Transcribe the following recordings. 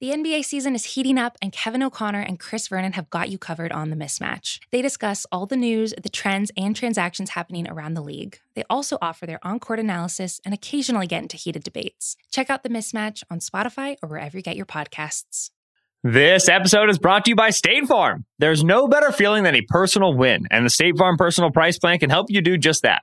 The NBA season is heating up, and Kevin O'Connor and Chris Vernon have got you covered on the mismatch. They discuss all the news, the trends, and transactions happening around the league. They also offer their on court analysis and occasionally get into heated debates. Check out the mismatch on Spotify or wherever you get your podcasts. This episode is brought to you by State Farm. There's no better feeling than a personal win, and the State Farm Personal Price Plan can help you do just that.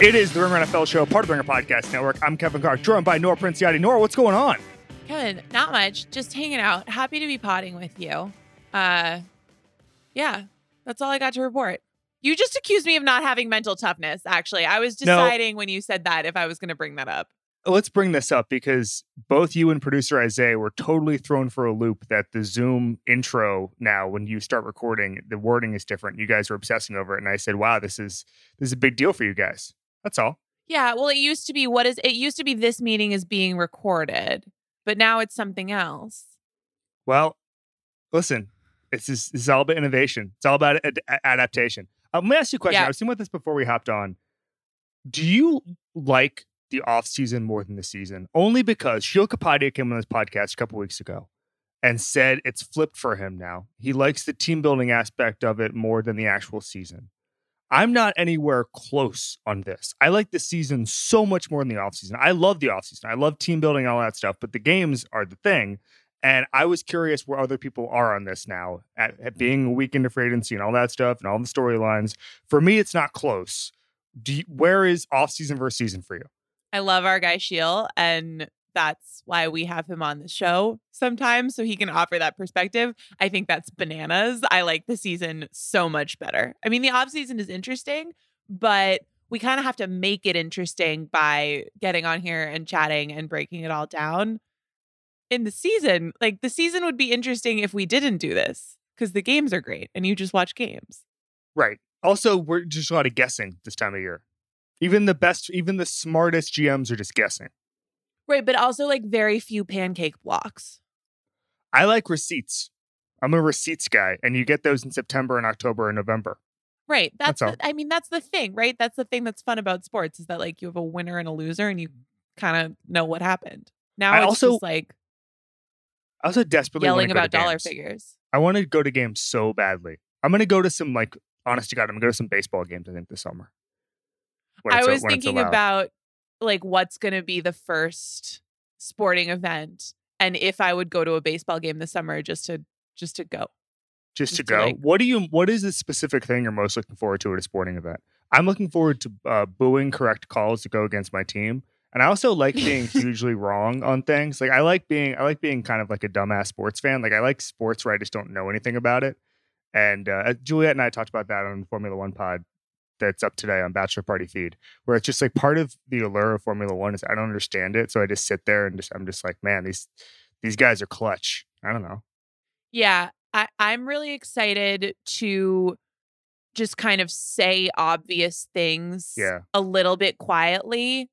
It is the Ringer NFL show, part of the Ringer Podcast Network. I'm Kevin Clark, joined by Nora Princiotti. Nora, what's going on? Kevin, not much. Just hanging out. Happy to be potting with you. Uh, yeah, that's all I got to report. You just accused me of not having mental toughness. Actually, I was No. deciding when you said that if I was going to bring that up. Let's bring this up because both you and producer Isaiah were totally thrown for a loop that the Zoom intro now, when you start recording, the wording is different. You guys were obsessing over it, and I said, "Wow, this is this is a big deal for you guys." That's all. Yeah, well, it used to be what is it used to be this meeting is being recorded, but now it's something else. Well, listen, this is this is all about innovation. It's all about ad- adaptation. Uh, let me ask you a question. Yeah. I was thinking about this before we hopped on. Do you like the off season more than the season? Only because Sheil Kapadia came on this podcast a couple weeks ago and said it's flipped for him now. He likes the team building aspect of it more than the actual season. I'm not anywhere close on this. I like the season so much more than the offseason. I love the offseason. I love team building, all that stuff, but the games are the thing. And I was curious where other people are on this now, at, at being a week into free agency and all that stuff and all the storylines. For me, it's not close. You, where is off season versus season for you? I love our guy Sheil, and that's why we have him on the show sometimes so he can offer that perspective. I think that's bananas. I like the season so much better. I mean, the off season is interesting, but we kind of have to make it interesting by getting on here and chatting and breaking it all down. In the season, like the season would be interesting if we didn't do this because the games are great and you just watch games. Right. Also, we're just a lot of guessing this time of year. Even the best, even the smartest GMs are just guessing. Right, but also like very few pancake blocks. I like receipts. I'm a receipts guy, and you get those in September and October and November. Right. That's, That's the, I mean, that's the thing, right? That's the thing that's fun about sports is that like you have a winner and a loser and you kind of know what happened. Now I it's also just like I also desperately yelling go to about dollar games. figures. I want to go to games so badly. I'm going to go to some like, honest to God, I'm going to go to some baseball games. I think this summer. I it's a- was thinking about like what's going to be the first sporting event and if I would go to a baseball game this summer just to just to go. just to to, go. like- what do you? What is the specific thing you're most looking forward to at a sporting event? I'm looking forward to uh, booing correct calls to go against my team, and I also like being hugely wrong on things. Like I like being, I like being kind of like a dumbass sports fan. Like I like sports where I just don't know anything about it. And uh, Juliet and I talked about that on Formula One pod that's up today on Bachelor Party feed, where it's just like part of the allure of Formula One is I don't understand it, so I just sit there and just I'm just like, man, these these guys are clutch. I don't know. Yeah, I, I'm really excited to just kind of say obvious things Yeah. a little bit quietly.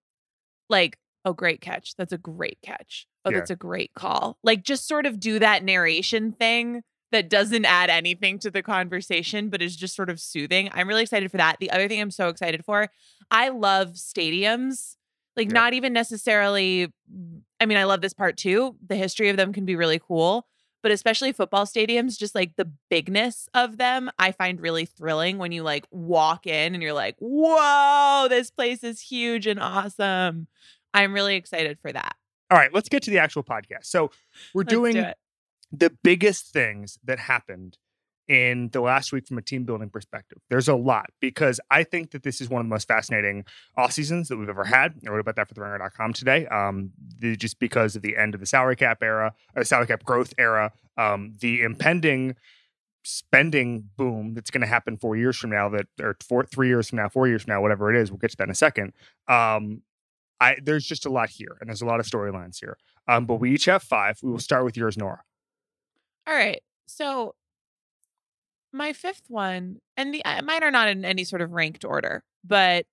Like, oh, great catch. That's a great catch. Oh, Yeah. that's a great call. Like, just sort of do that narration thing that doesn't add anything to the conversation, but is just sort of soothing. I'm really excited for that. The other thing I'm so excited for, I love stadiums. Like, Yeah. not even necessarily, mm, I mean, I love this part too. The history of them can be really cool but especially football stadiums, just like the bigness of them, I find really thrilling when you like walk in and you're like, whoa, this place is huge and awesome. I'm really excited for that. All right, let's get to the actual podcast. So we're Let's doing do. The biggest things that happened in the last week from a team building perspective. There's a lot because I think that this is one of the most fascinating off seasons that we've ever had. I wrote about that for the theringer.com today. Um, the, just because of the end of the salary cap era, the salary cap growth era, um, the impending spending boom that's going to happen four years from now that or four three years from now four years from now whatever it is we'll get to that in a second um i there's just a lot here and there's a lot of storylines here um but we each have five we will start with yours nora All right. So my fifth one, and the uh, mine are not in any sort of ranked order, but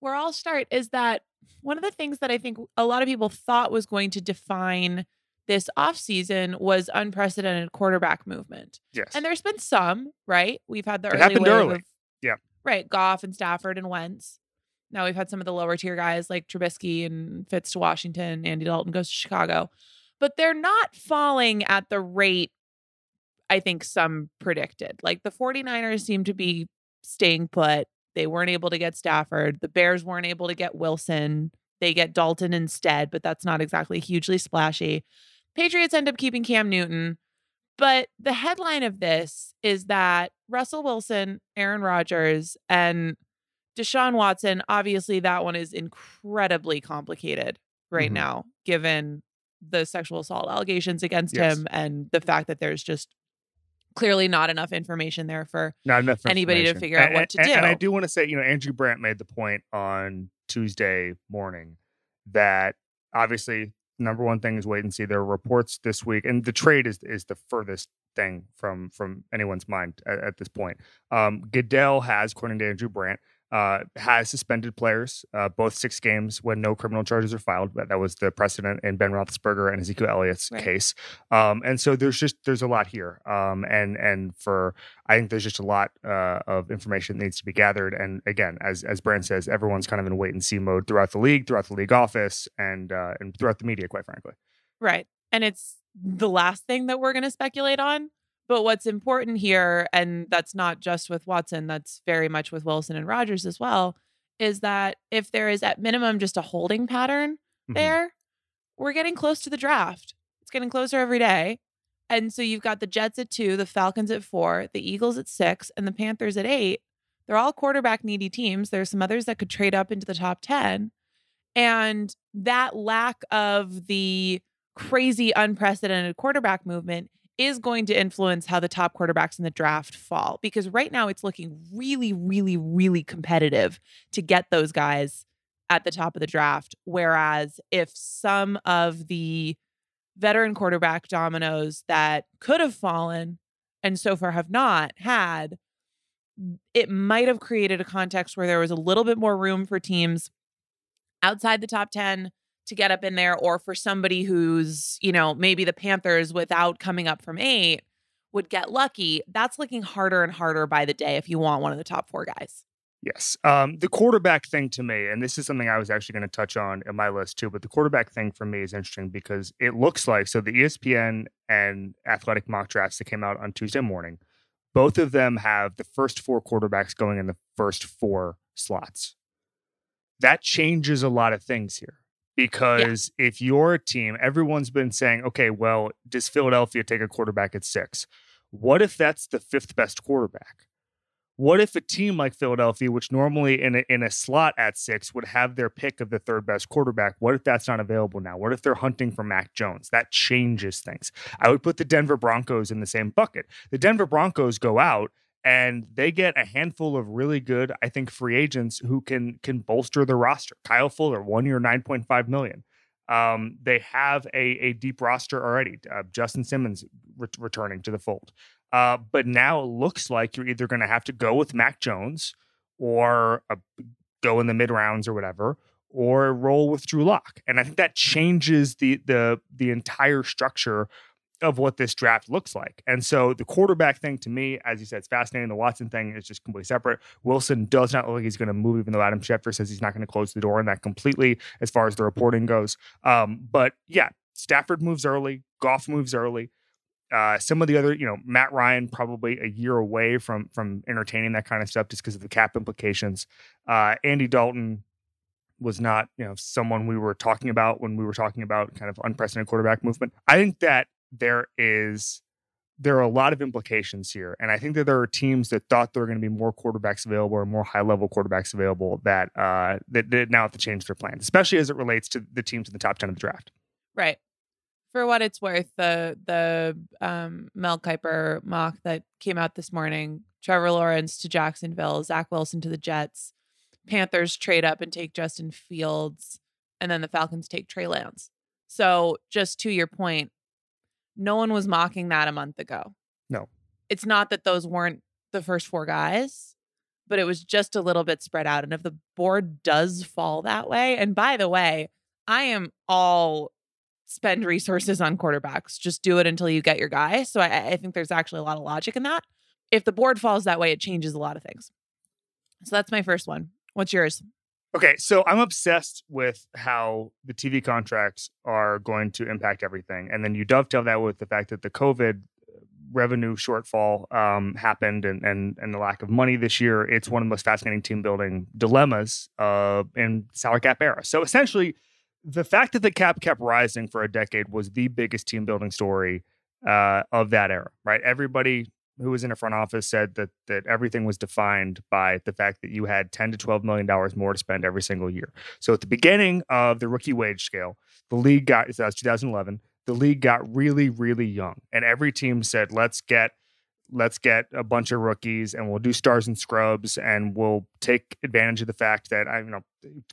where I'll start is that one of the things that I think a lot of people thought was going to define this offseason was unprecedented quarterback movement. yes And there's been some, right? We've had the It early happened wave early. of- Yeah. Right. Goff and Stafford and Wentz. Now we've had some of the lower tier guys like Trubisky and Fitz to Washington, Andy Dalton goes to Chicago. But they're not falling at the rate I think some predicted. Like the 49ers seem to be staying put. They weren't able to get Stafford. The Bears weren't able to get Wilson. They get Dalton instead, but that's not exactly hugely splashy. Patriots end up keeping Cam Newton. But the headline of this is that Russell Wilson, Aaron Rodgers, and Deshaun Watson, obviously, that one is incredibly complicated right Mhm. now, given the sexual assault allegations against Yes. him and the fact that there's just clearly not enough information there for not enough anybody to figure out And- what to and- And I do. do want to say, you know, Andrew Brandt made the point on Tuesday morning that obviously number one thing is wait and see. There are reports this week, and the trade is is the furthest thing from from anyone's mind at, at this point. Um, Goodell has, according to Andrew Brandt, uh, has suspended players uh, both six games when no criminal charges are filed. That, that was the precedent in Ben Roethlisberger and Ezekiel Elliott's Right. case. Um, and so there's just there's a lot here. Um, and and for I think there's just a lot uh, of information that needs to be gathered. And again, as as Brandt says, everyone's kind of in wait and see mode throughout the league, throughout the league office, and uh, and throughout the media, quite frankly. Right. And it's the last thing that we're going to speculate on. But what's important here, and that's not just with Watson, that's very much with Wilson and Rodgers as well, is that if there is at minimum just a holding pattern Mhm. there, we're getting close to the draft. It's getting closer every day. And so you've got the Jets at two, the Falcons at four, the Eagles at six, and the Panthers at eight. They're all quarterback needy teams. There's some others that could trade up into the top 10. And that lack of the crazy, unprecedented quarterback movement is going to influence how the top quarterbacks in the draft fall. Because right now it's looking really, really, really competitive to get those guys at the top of the draft. Whereas if some of the veteran quarterback dominoes that could have fallen and so far have not had, it might have created a context where there was a little bit more room for teams outside the top 10 to get up in there or for somebody who's, you know, maybe the Panthers without coming up from 8 would get lucky. That's looking harder and harder by the day if you want one of the top 4 guys. Yes. Um, the quarterback thing to me, and this is something I was actually going to touch on in my list too, but the quarterback thing for me is interesting because it looks like so the ESPN and athletic mock drafts that came out on Tuesday morning, both of them have the first four quarterbacks going in the first four slots. That changes a lot of things here because if you're a team, everyone's been saying, okay, well, does Philadelphia take a quarterback at six? What if that's the fifth best quarterback? What if a team like Philadelphia, which normally in a, in a slot at six would have their pick of the third best quarterback, what if that's not available now? What if they're hunting for Mac Jones? That changes things. I would put the Denver Broncos in the same bucket. The Denver Broncos go out and they get a handful of really good, I think, free agents who can can bolster the roster. Kyle Fuller, one year, nine point five million. Um, they have a, a deep roster already. Uh, Justin Simmons re- returning to the fold. Uh, but now it looks like you're either going to have to go with Mac Jones or uh, go in the mid rounds or whatever, or roll with Drew Lock. And I think that changes the the the entire structure of what this draft looks like. And so the quarterback thing to me, as you said, it's fascinating. The Watson thing is just completely separate. Wilson does not look like he's going to move, even though Adam Schefter says he's not going to close the door on that completely as far as the reporting goes. Um, but yeah, Stafford moves early, Goff moves early. Uh, some of the other, you know, Matt Ryan probably a year away from from entertaining that kind of stuff just because of the cap implications. Uh, Andy Dalton was not, you know, someone we were talking about when we were talking about kind of unprecedented quarterback movement. I think that there is there are a lot of implications here. And I think that there are teams that thought there were going to be more quarterbacks available or more high level quarterbacks available that uh, that, that now have to change their plans, especially as it relates to the teams in the top 10 of the draft. Right. For what it's worth, the the um, Mel Kiper mock that came out this morning, Trevor Lawrence to Jacksonville, Zach Wilson to the Jets, Panthers trade up and take Justin Fields, and then the Falcons take Trey Lance. So just to your point, no one was mocking that a month ago. No. It's not that those weren't the first four guys, but it was just a little bit spread out. And if the board does fall that way, and by the way, I am all spend resources on quarterbacks. Just do it until you get your guy. So I, I think there's actually a lot of logic in that. If the board falls that way, it changes a lot of things. So that's my first one. What's yours? Okay, so I'm obsessed with how the TV contracts are going to impact everything, and then you dovetail that with the fact that the COVID revenue shortfall um, happened and, and and the lack of money this year. It's one of the most fascinating team building dilemmas uh, in salary cap era. So essentially, the fact that the cap kept rising for a decade was the biggest team building story uh, of that era. Right? Everybody who was in a front office said that that everything was defined by the fact that you had 10 to 12 million dollars more to spend every single year. So at the beginning of the rookie wage scale, the league got so that's 2011, the league got really really young and every team said let's get let's get a bunch of rookies and we'll do stars and scrubs and we'll take advantage of the fact that I you know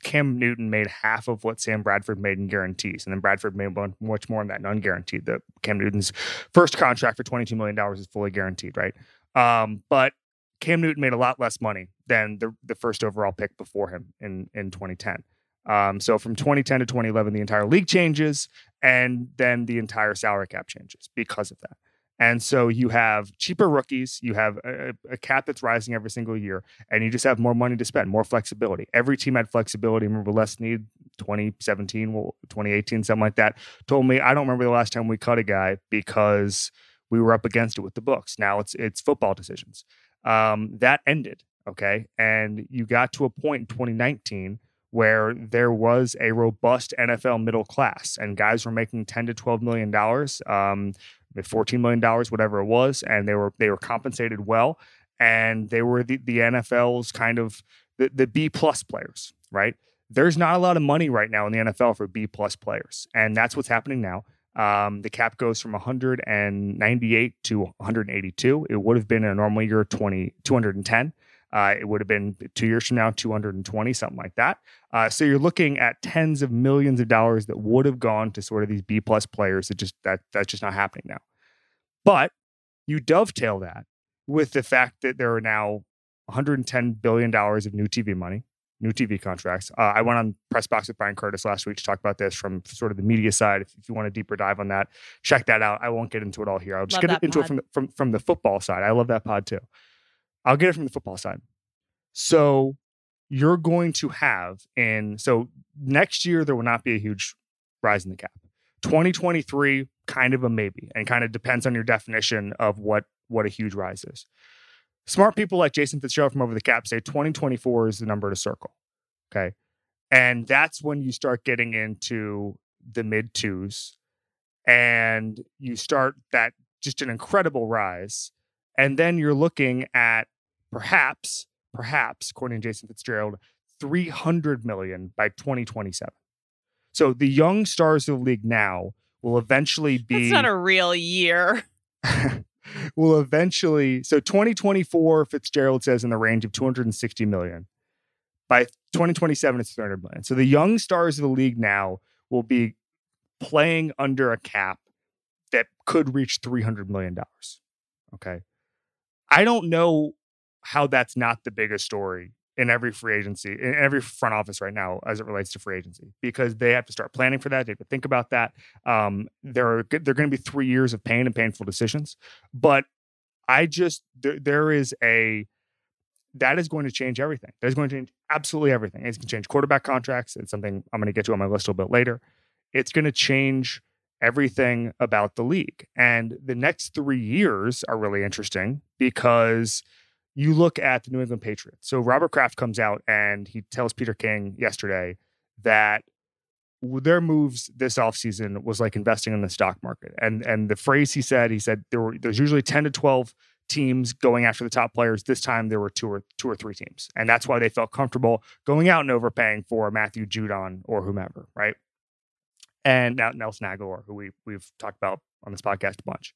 Cam Newton made half of what Sam Bradford made in guarantees and then Bradford made much more than that non-guaranteed. The Cam Newton's first contract for 22 million dollars is fully guaranteed, right? Um, but Cam Newton made a lot less money than the the first overall pick before him in in 2010. Um, so from 2010 to 2011, the entire league changes, and then the entire salary cap changes because of that. And so you have cheaper rookies, you have a, a, cap that's rising every single year, and you just have more money to spend, more flexibility. Every team had flexibility. Remember Les Snead 2017, 2018, something like that, told me, I don't remember the last time we cut a guy because we were up against it with the books. Now it's it's football decisions. Um, that ended, okay? And you got to a point in 2019 where there was a robust NFL middle class and guys were making 10 to 12 million dollars. Um, 14 million dollars, whatever it was, and they were they were compensated well, and they were the, the NFL's kind of the, the B plus players, right? There's not a lot of money right now in the NFL for B plus players, and that's what's happening now. Um, the cap goes from 198 to 182. It would have been in a normal year 20 210. Uh, it would have been two years from now, 220, something like that. Uh, so you're looking at tens of millions of dollars that would have gone to sort of these B plus players. That just that that's just not happening now. But you dovetail that with the fact that there are now 110 billion dollars of new TV money, new TV contracts. Uh, I went on press box with Bryan Curtis last week to talk about this from sort of the media side. If, if, you want a deeper dive on that, check that out. I won't get into it all here. I'll just love get into pod. it from the, from from the football side. I love that pod too. I'll get it from the football side. So you're going to have and so next year there will not be a huge rise in the cap. 2023 kind of a maybe and kind of depends on your definition of what what a huge rise is. Smart people like Jason Fitzgerald from Over the Cap say 2024 is the number to circle. Okay. And that's when you start getting into the mid twos and you start that just an incredible rise and then you're looking at perhaps, perhaps, according to Jason Fitzgerald, 300 million by 2027. So the young stars of the league now will eventually be. That's not a real year. will eventually. So 2024, Fitzgerald says in the range of 260 million. By 2027, it's 300 million. So the young stars of the league now will be playing under a cap that could reach $300 million. Okay. I don't know how that's not the biggest story in every free agency, in every front office right now as it relates to free agency, because they have to start planning for that. They have to think about that. Um, there are there are going to be three years of pain and painful decisions, but I just there, there is a that is going to change everything. That is going to change absolutely everything. It's going to change quarterback contracts. It's something I'm going to get to on my list a little bit later. It's going to change everything about the league. And the next three years are really interesting because you look at the New England Patriots. So Robert Kraft comes out and he tells Peter King yesterday that their moves this offseason was like investing in the stock market. And and the phrase he said, he said there were there's usually 10 to 12 teams going after the top players. This time there were two or two or three teams. And that's why they felt comfortable going out and overpaying for Matthew Judon or whomever, right? And now Nelson Agholor, who we we've talked about on this podcast a bunch.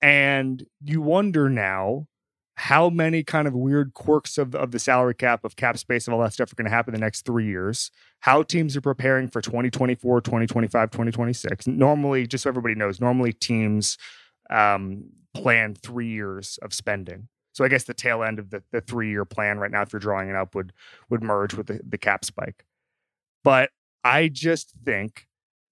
And you wonder now how many kind of weird quirks of, of the salary cap, of cap space, of all that stuff are going to happen in the next three years. How teams are preparing for 2024, 2025, 2026. Normally, just so everybody knows, normally teams um, plan three years of spending. So I guess the tail end of the, the three year plan right now, if you're drawing it up, would would merge with the, the cap spike. But I just think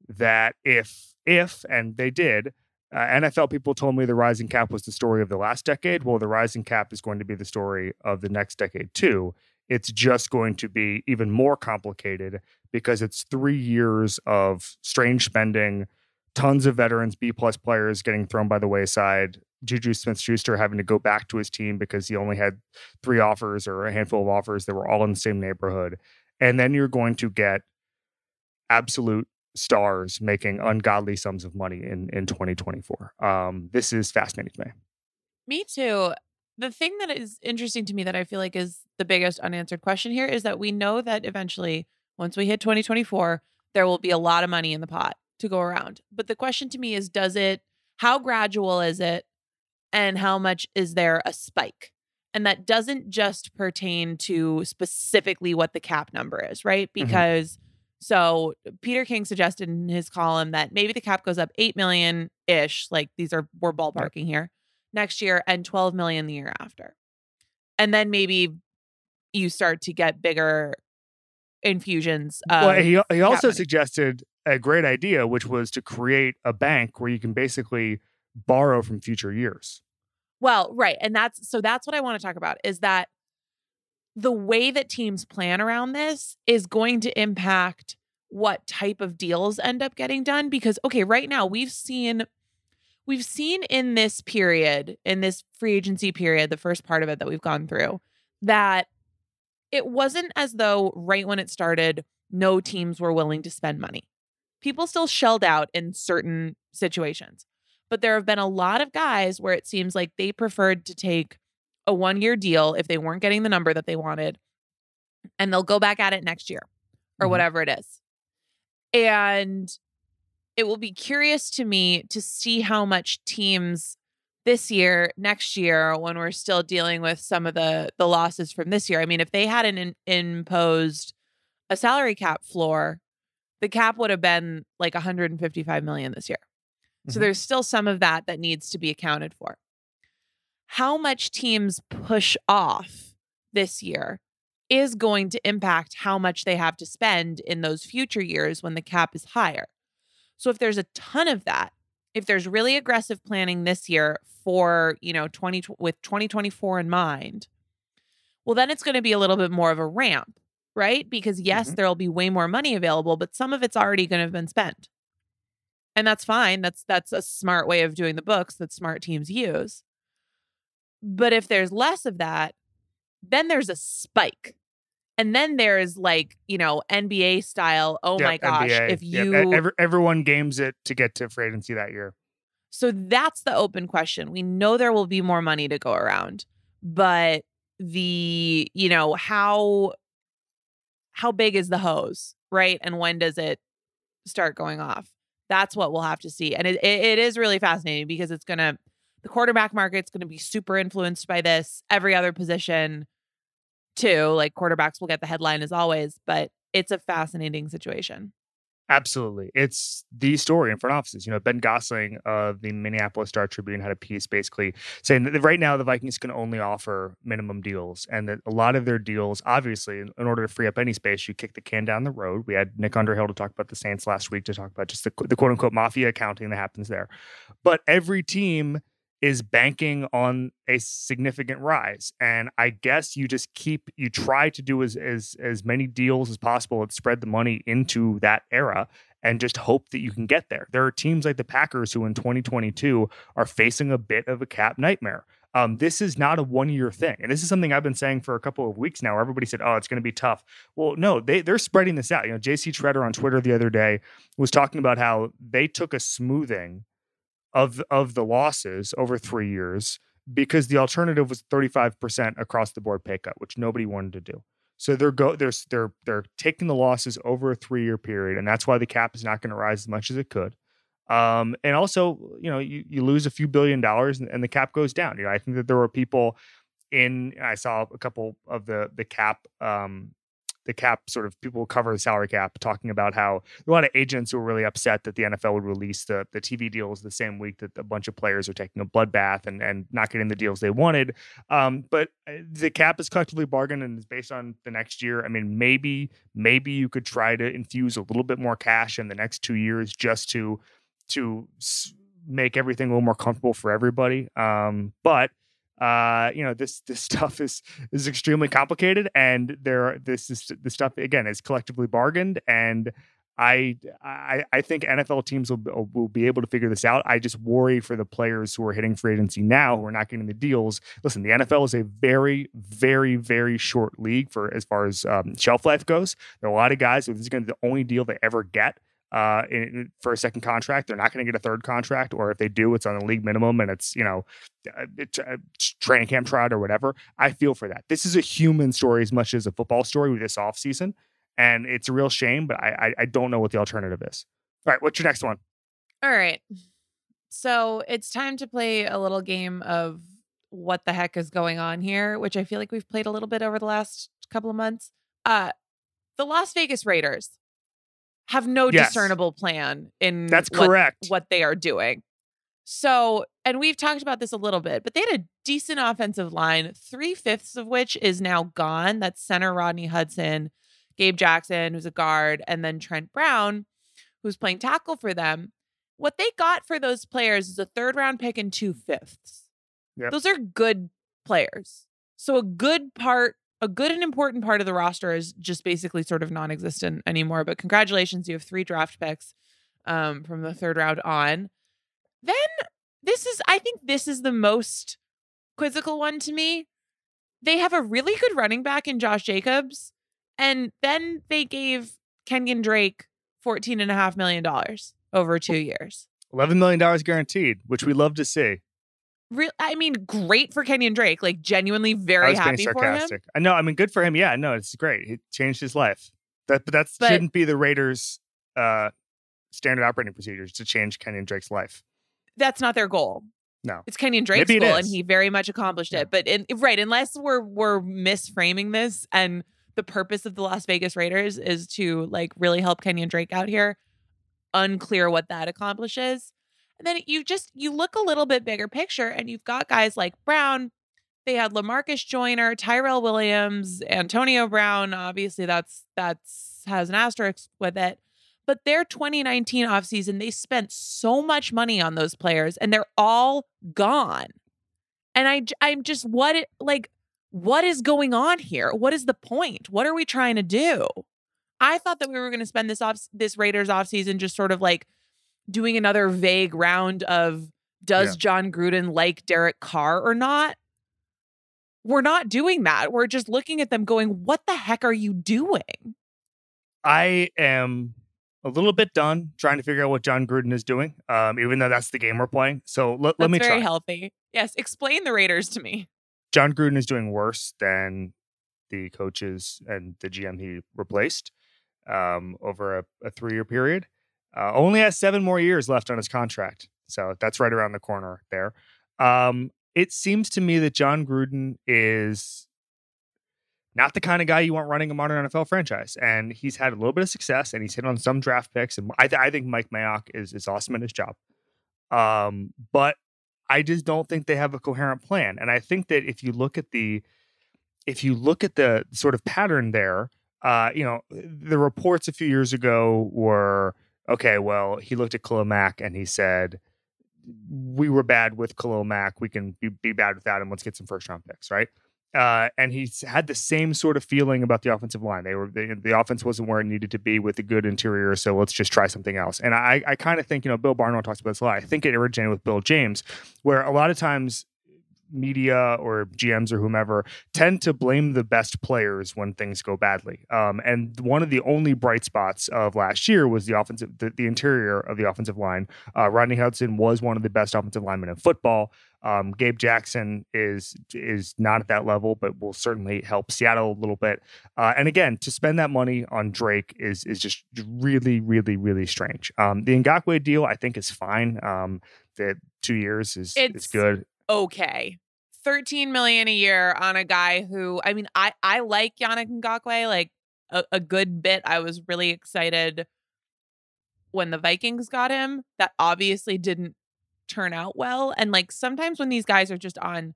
that if if and they did, uh, NFL people told me the rising cap was the story of the last decade. Well, the rising cap is going to be the story of the next decade too. It's just going to be even more complicated because it's three years of strange spending, tons of veterans, B plus players getting thrown by the wayside. Juju Smith Schuster having to go back to his team because he only had three offers or a handful of offers that were all in the same neighborhood. And then you're going to get absolute stars making ungodly sums of money in in 2024. Um, this is fascinating to me. Me too. The thing that is interesting to me that I feel like is the biggest unanswered question here is that we know that eventually, once we hit 2024, there will be a lot of money in the pot to go around. But the question to me is does it, how gradual is it? And how much is there a spike? And that doesn't just pertain to specifically what the cap number is, right? Mm-hmm. So Peter King suggested in his column that maybe the cap goes up 8 million ish, like these are we're ballparking here next year and 12 million the year after. And then maybe you start to get bigger infusions of well, he, he also money. suggested a great idea, which was to create a bank where you can basically borrow from future years. Well, right. And that's so that's what I want to talk about is that the way that teams plan around this is going to impact what type of deals end up getting done because okay, right now we've seen we've seen in this period, in this free agency period, the first part of it that we've gone through, that it wasn't as though right when it started no teams were willing to spend money. People still shelled out in certain situations. But there have been a lot of guys where it seems like they preferred to take a one year deal if they weren't getting the number that they wanted, and they'll go back at it next year or Mhm. whatever it is. And it will be curious to me to see how much teams this year, next year, when we're still dealing with some of the the losses from this year. I mean, if they hadn't in, imposed a salary cap floor, the cap would have been like 155 million this year. So Mhm. there's still some of that that needs to be accounted for. How much teams push off this year is going to impact how much they have to spend in those future years when the cap is higher. So if there's a ton of that, if there's really aggressive planning this year for, you know, 20 with 2024 in mind, well then it's going to be a little bit more of a ramp, right? Because yes, Mhm. there'll be way more money available, but some of it's already going to have been spent. And that's fine. That's that's a smart way of doing the books that smart teams use. But if there's less of that, then there's a spike. And then there's like, you know, NBA style, oh my gosh, NBA. if you e- every, everyone games it to get to free agency that year. So that's the open question. We know there will be more money to go around, but the, you know, how how big is the hose, right? And when does it start going off? That's what we'll have to see. And it, it, it is really fascinating because it's going to the quarterback market's going to be super influenced by this. Every other position too, like quarterbacks will get the headline as always, but it's a fascinating situation. Absolutely. It's the story in front offices. You know, Ben Goessling of the Minneapolis Star Tribune had a piece basically saying that right now the Vikings can only offer minimum deals and that a lot of their deals, obviously, in order to free up any space, you kick the can down the road. We had Nick Underhill to talk about the Saints last week to talk about just the, the quote unquote mafia accounting that happens there. But every team is banking on a significant rise and i guess you just keep you try to do as as as many deals as possible and spread the money into that era and just hope that you can get there there are teams like the packers who in 2022 are facing a bit of a cap nightmare Um, this is not a one year thing. And this is something I've been saying for a couple of weeks now. Everybody said, oh, it's going to be tough. Well, no, they, they're spreading this out. You know, JC Tretter on Twitter the other day was talking about how they took a smoothing of, of the losses over three years because the alternative was 35% across the board pay cut, which nobody wanted to do. So they're go they're they're they're taking the losses over a three year period, and that's why the cap is not going to rise as much as it could. Um, and also, you know, you, you lose a few billion dollars and, and the cap goes down. You know, I think that there were people in I saw a couple of the the cap um the cap sort of people cover the salary cap talking about how a lot of agents were really upset that the NFL would release the the TV deals the same week that a bunch of players are taking a bloodbath and and not getting the deals they wanted. Um, but uh, the cap is collectively bargained and is based on the next year. I mean, maybe maybe you could try to infuse a little bit more cash in the next two years just to to make everything a little more comfortable for everybody. Um, but uh, you know, this this stuff is is extremely complicated, and there this is the stuff again is collectively bargained, and I I I think NFL teams will will be able to figure this out. I just worry for the players who are hitting free agency now who are not getting the deals. Listen, the NFL is a very very very short league for as far as um, shelf life goes. There are a lot of guys who this is going to be the only deal they ever get uh, in, for a second contract. They're not going to get a third contract, or if they do, it's on the league minimum and it's you know, uh, it's a training camp tryout or whatever. I feel for that. This is a human story as much as a football story with this off season, and it's a real shame. But I, I I don't know what the alternative is. All right, what's your next one? All right, so it's time to play a little game of what the heck is going on here, which I feel like we've played a little bit over the last couple of months. Uh, the Las Vegas Raiders have no yes. discernible plan in that's what, correct what they are doing. So, and we've talked about this a little bit, but they had a decent offensive line, three fifths of which is now gone. That's center Rodney Hudson, Gabe Jackson, who's a guard, and then Trent Brown, who's playing tackle for them. What they got for those players is a third round pick and two fifths. Yep. Those are good players. So, a good part a good and important part of the roster is just basically sort of non-existent anymore. But congratulations, you have three draft picks um, from the third round on. Then this is, I think, this is the most quizzical one to me. They have a really good running back in Josh Jacobs, and then they gave Kenyon Drake fourteen and a half million dollars over two years. Eleven million dollars guaranteed, which we love to see. Real, I mean, great for Kenyon Drake. Like, genuinely very happy for him. I know. I mean, good for him. Yeah, no, it's great. He changed his life. That, but that shouldn't be the Raiders' uh, standard operating procedures to change Kenyon Drake's life. That's not their goal. No, it's Kenyon Drake's goal, and he very much accomplished yeah. it. But in, right, unless we're we're misframing this, and the purpose of the Las Vegas Raiders is to like really help Kenyon Drake out here, unclear what that accomplishes. And then you just you look a little bit bigger picture and you've got guys like Brown. They had Lamarcus Joyner, Tyrell Williams, Antonio Brown. Obviously, that's that's has an asterisk with it. But their 2019 offseason, they spent so much money on those players and they're all gone. And I I'm just what it, like what is going on here? What is the point? What are we trying to do? I thought that we were going to spend this off this Raiders offseason just sort of like doing another vague round of does yeah. Jon Gruden like Derek Carr or not? We're not doing that. We're just looking at them going, what the heck are you doing? I am a little bit done trying to figure out what Jon Gruden is doing, um, even though that's the game we're playing. So l- let me very try. healthy. Yes, explain the Raiders to me. Jon Gruden is doing worse than the coaches and the GM he replaced um, over a, a three year period. Uh, only has seven more years left on his contract. So that's right around the corner there. Um, it seems to me that Jon Gruden is not the kind of guy you want running a modern NFL franchise. And he's had a little bit of success and he's hit on some draft picks. And I, th- I think Mike Mayock is, is awesome at his job. Um, but I just don't think they have a coherent plan. And I think that if you look at the, if you look at the sort of pattern there, uh, you know, the reports a few years ago were okay, well, he looked at Khalil Mack and he said, we were bad with Khalil Mack. We can be, be bad without him. Let's get some first round picks, right? Uh, and he had the same sort of feeling about the offensive line. They were they, the offense wasn't where it needed to be with a good interior, so let's just try something else. And I I kind of think you know Bill Barnwell talks about this a lot. I think it originated with Bill James, where a lot of times media or GMs or whomever tend to blame the best players when things go badly. Um, and one of the only bright spots of last year was the offensive, the, the interior of the offensive line. Uh, Rodney Hudson was one of the best offensive linemen in football. Um, Gabe Jackson is is not at that level, but will certainly help Seattle a little bit. Uh, and again, to spend that money on Drake is is just really, really, really strange. Um, the Ngakoue deal, I think, is fine. Um, the two years is It's- is good. Okay. 13 million a year on a guy who I mean I I like Yannick Ngakoue like a, a good bit. I was really excited when the Vikings got him. That obviously didn't turn out well. And like sometimes when these guys are just on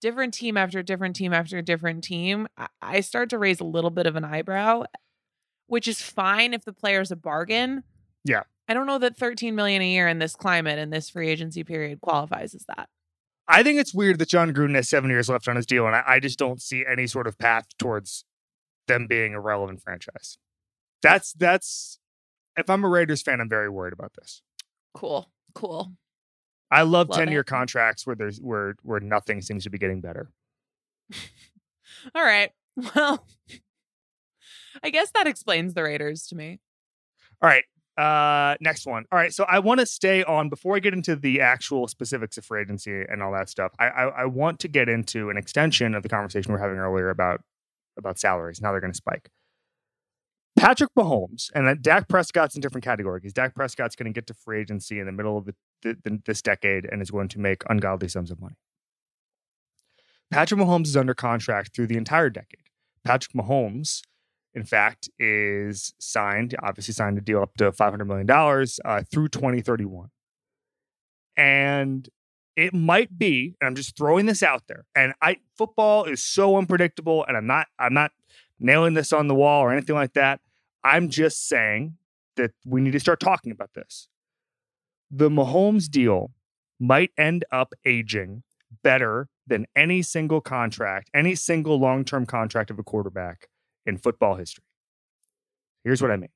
different team after different team after different team, I, I start to raise a little bit of an eyebrow, which is fine if the player's a bargain. Yeah. I don't know that 13 million a year in this climate and this free agency period qualifies as that. I think it's weird that Jon Gruden has seven years left on his deal, and I, I just don't see any sort of path towards them being a relevant franchise. That's that's if I'm a Raiders fan, I'm very worried about this. Cool. Cool. I love ten year contracts where there's where where nothing seems to be getting better. All right. Well, I guess that explains the Raiders to me. All right. Uh, next one. All right. So I want to stay on before I get into the actual specifics of free agency and all that stuff. I, I I want to get into an extension of the conversation we are having earlier about about salaries. Now they're going to spike. Patrick Mahomes and Dak Prescott's in different category because Dak Prescott's going to get to free agency in the middle of the, the, this decade and is going to make ungodly sums of money. Patrick Mahomes is under contract through the entire decade. Patrick Mahomes in fact, is signed, obviously signed a deal up to $500 million uh, through 2031. And it might be, and I'm just throwing this out there, and I football is so unpredictable, and I'm not, I'm not nailing this on the wall or anything like that. I'm just saying that we need to start talking about this. The Mahomes deal might end up aging better than any single contract, any single long-term contract of a quarterback in football history. Here's what I mean.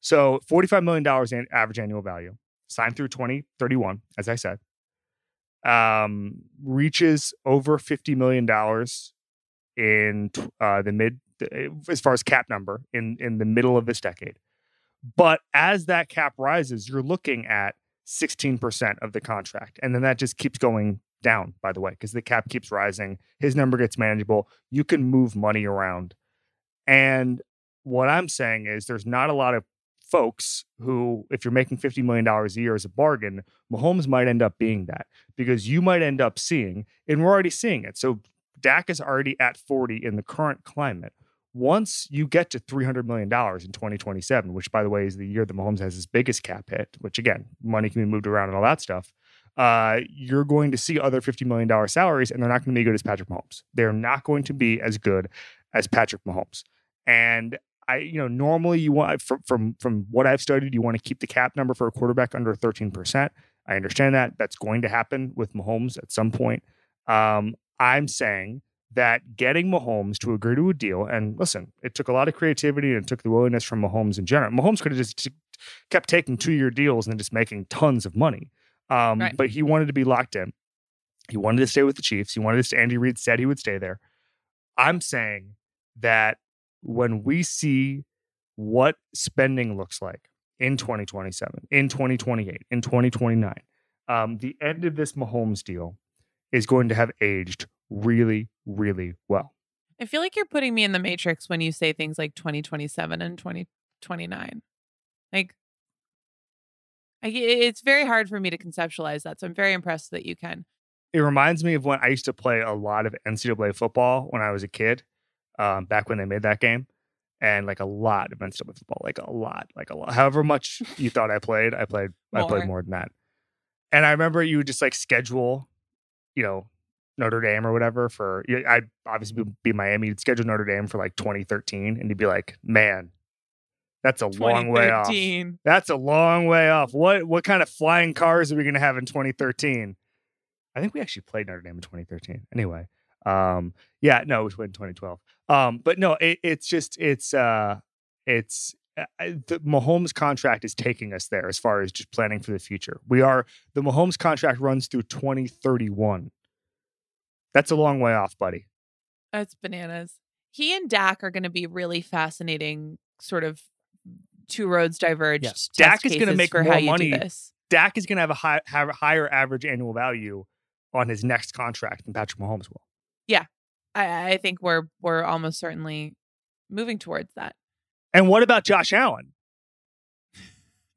So, $45 million in average annual value, signed through 2031, as I said, um, reaches over $50 million in uh, the mid, as far as cap number, in, in the middle of this decade. But as that cap rises, you're looking at 16% of the contract. And then that just keeps going down, by the way, because the cap keeps rising. His number gets manageable. You can move money around. And what I'm saying is there's not a lot of folks who, if you're making $50 million a year as a bargain, Mahomes might end up being that because you might end up seeing, and we're already seeing it. So Dak is already at 40 in the current climate. Once you get to $300 million in 2027, which by the way is the year that Mahomes has his biggest cap hit, which again, money can be moved around and all that stuff. Uh, you're going to see other $50 million salaries, and they're not going to be good as Patrick Mahomes. They're not going to be as good as Patrick Mahomes. And I, you know, normally you want from from from what I've studied, you want to keep the cap number for a quarterback under 13%. I understand that. That's going to happen with Mahomes at some point. Um, I'm saying that getting Mahomes to agree to a deal, and listen, it took a lot of creativity and it took the willingness from Mahomes in general. Mahomes could have just t- kept taking two year deals and just making tons of money. Um, Right. But he wanted to be locked in. He wanted to stay with the Chiefs. He wanted to stay. Andy Reid said he would stay there. I'm saying that when we see what spending looks like in 2027, in 2028, in 2029, um, the end of this Mahomes deal is going to have aged really, really well. I feel like you're putting me in the matrix when you say things like 2027 and 2029. Like, I, it's very hard for me to conceptualize that. So I'm very impressed that you can. It reminds me of when I used to play a lot of NCAA football when I was a kid, um, back when they made that game. And like a lot of NCAA football, like a lot, like a lot. However much you thought I played, I played, I played More. more than that. And I remember you would just like schedule, you know, Notre Dame or whatever for. I'd obviously be, be Miami. You'd schedule Notre Dame for like 2013, and you'd be like, man, that's a long way off. That's a long way off. What what kind of flying cars are we going to have in 2013? I think we actually played Notre Dame in 2013. Anyway, um, yeah, no, it was in 2012. Um, but no, it, it's just it's uh, it's uh, the Mahomes contract is taking us there as far as just planning for the future. We are the Mahomes contract runs through 2031. That's a long way off, buddy. That's bananas. He and Dak are going to be really fascinating, sort of two roads diverged. Yes. Dak is gonna make for more how money this. Dak is going to have a high, have a higher average annual value on his next contract than Patrick Mahomes will. I, I think we're we're almost certainly moving towards that. And what about Josh Allen?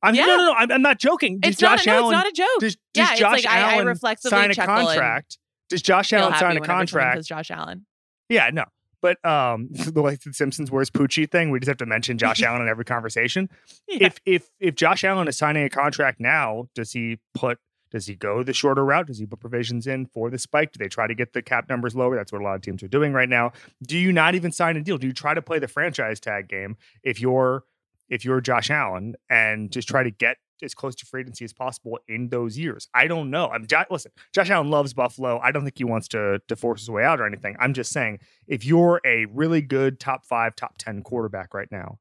I'm Yeah. no, no, no. I'm, I'm not joking. Does It's not, Josh no, it's not a joke. does, does yeah, it's Josh like I, I Allen reflexively sign a contract? Does Josh Allen sign a contract? says Josh Allen. Yeah, no. But um, the like the Simpsons "Where's Poochie" thing, we just have to mention Josh Allen in every conversation. Yeah. If if if Josh Allen is signing a contract now, does he put does he go the shorter route? Does he put provisions in for the spike? Do they try to get the cap numbers lower? That's what a lot of teams are doing right now. Do you not even sign a deal? Do you try to play the franchise tag game if you're if you're Josh Allen and just try to get as close to free agency as possible in those years? I don't know. I'm Jo- listen. Josh Allen loves Buffalo. I don't think he wants to to force his way out or anything. I'm just saying if you're a really good top five, top ten quarterback right now,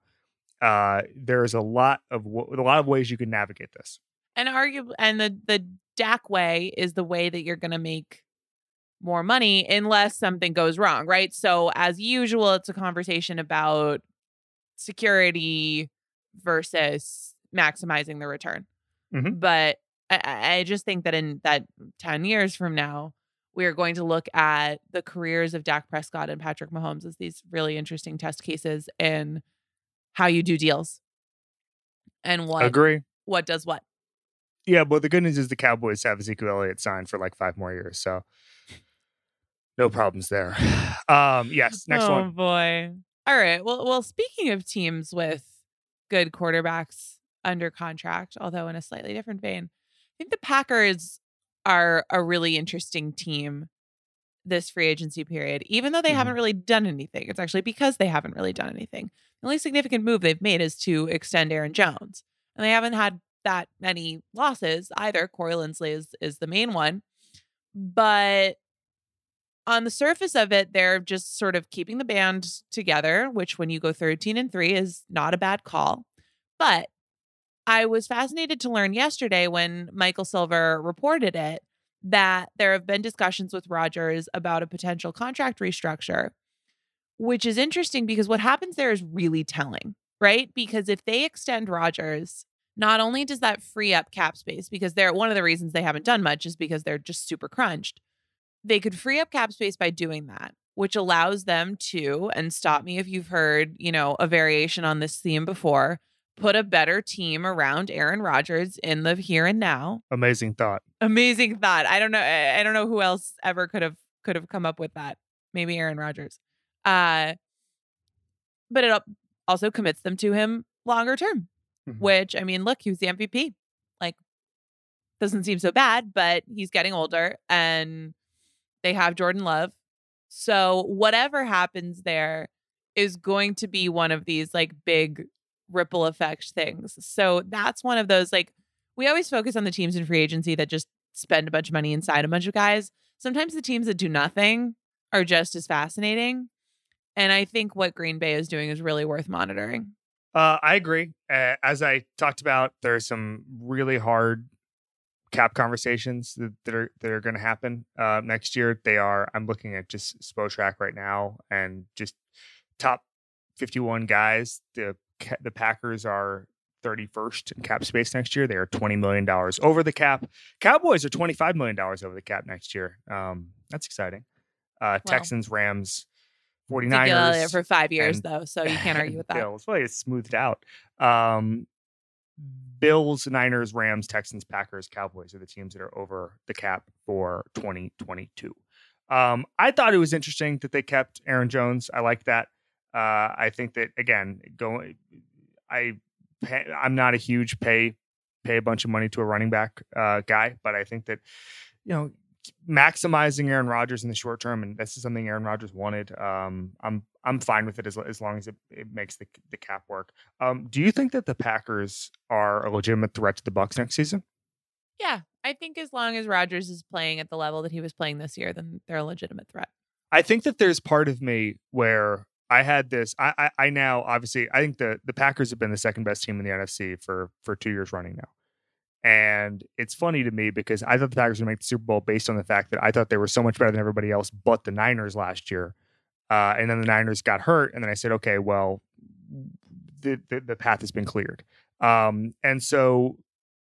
uh, there's a lot of a lot of ways you can navigate this. and arguably and the the Dak way is the way that you're going to make more money unless something goes wrong, right? So as usual, it's a conversation about security versus maximizing the return. Mhm. But I- I, I just think that in that 10 years from now, we are going to look at the careers of Dak Prescott and Patrick Mahomes as these really interesting test cases in how you do deals and what Agree. what does what. Yeah, but the good news is the Cowboys have Ezekiel Elliott signed for like five more years, so no problems there. Um, yes, next oh, one. boy. All right. Well, well, speaking of teams with good quarterbacks under contract, although in a slightly different vein, I think the Packers are a really interesting team this free agency period, even though they Mhm. haven't really done anything. It's actually because they haven't really done anything. The only significant move they've made is to extend Aaron Jones. And they haven't had that many losses either. Corey Linsley is, is the main one. But on the surface of it, they're just sort of keeping the band together, which when you go 13 and 3 is not a bad call. But I was fascinated to learn yesterday when Michael Silver reported it that there have been discussions with Rodgers about a potential contract restructure, which is interesting because what happens there is really telling, right? Because if they extend Rodgers, not only does that free up cap space because they're one of the reasons they haven't done much is because they're just super crunched they could free up cap space by doing that, which allows them to, and stop me if you've heard, you know, a variation on this theme before, put a better team around Aaron Rodgers in the here and now. Amazing thought. Amazing thought. I don't know. I don't know who else ever could have could have come up with that. Maybe Aaron Rodgers. Uh, but it also commits them to him longer term. Mhm. Which I mean, look, he was the MVP. Like, doesn't seem so bad, but he's getting older, and they have Jordan Love. So whatever happens there is going to be one of these like big ripple effect things. So that's one of those like we always focus on the teams in free agency that just spend a bunch of money inside a bunch of guys. Sometimes the teams that do nothing are just as fascinating. And I think what Green Bay is doing is really worth monitoring. Uh, I agree. Uh, as I talked about, there's some really hard cap conversations that, that are that are going to happen uh, next year. They are. I'm looking at just Spotrac right now, and just top 51 guys. The the Packers are 31st in cap space next year. They are 20 million dollars over the cap. Cowboys are 25 million dollars over the cap next year. Um, that's exciting. Uh, Texans, Rams, 49ers for five years and- though, so you can't argue with that. Bills. Well, it's smoothed out. Um, Bills, Niners, Rams, Texans, Packers, Cowboys are the teams that are over the cap for 2022. Um, I thought it was interesting that they kept Aaron Jones. I like that. Uh, I think that again, going, I, I'm not a huge pay pay a bunch of money to a running back uh, guy, but I think that you know maximizing Aaron Rodgers in the short term, and this is something Aaron Rodgers wanted. Um, I'm I'm fine with it as as long as it, it makes the the cap work. Um, do you think that the Packers are a legitimate threat to the Bucks next season? Yeah, I think as long as Rodgers is playing at the level that he was playing this year, then they're a legitimate threat. I think that there's part of me where I had this. I, I I now obviously I think the the Packers have been the second best team in the NFC for for two years running now, And it's funny to me because I thought the Packers would make the Super Bowl based on the fact that I thought they were so much better than everybody else but the Niners last year. Uh, and then the Niners got hurt. And then I said, okay, well, the, the, the path has been cleared. Um, and so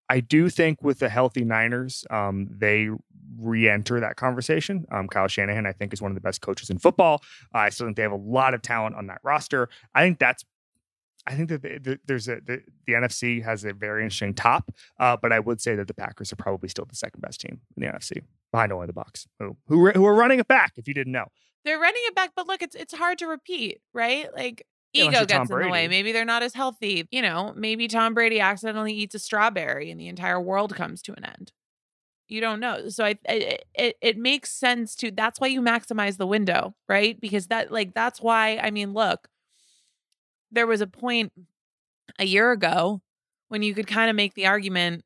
I do think with the healthy Niners, um, they re-enter that conversation. Um, Kyle Shanahan, I think, is one of the best coaches in football. Uh, I still think they have a lot of talent on that roster. I think that's I think that the, the, there's a the, the, NFC has a very interesting top, uh, but I would say that the Packers are probably still the second best team in the NFC behind only the Bucks, who who, who are running it back. If you didn't know, they're running it back. But look, it's it's hard to repeat, right? Like ego yeah, gets in the way. Maybe they're not as healthy. You know, maybe Tom Brady accidentally eats a strawberry and the entire world comes to an end. You don't know. So I it, it it makes sense to that's why you maximize the window, right? Because that like that's why I mean, look, there was a point a year ago when you could kind of make the argument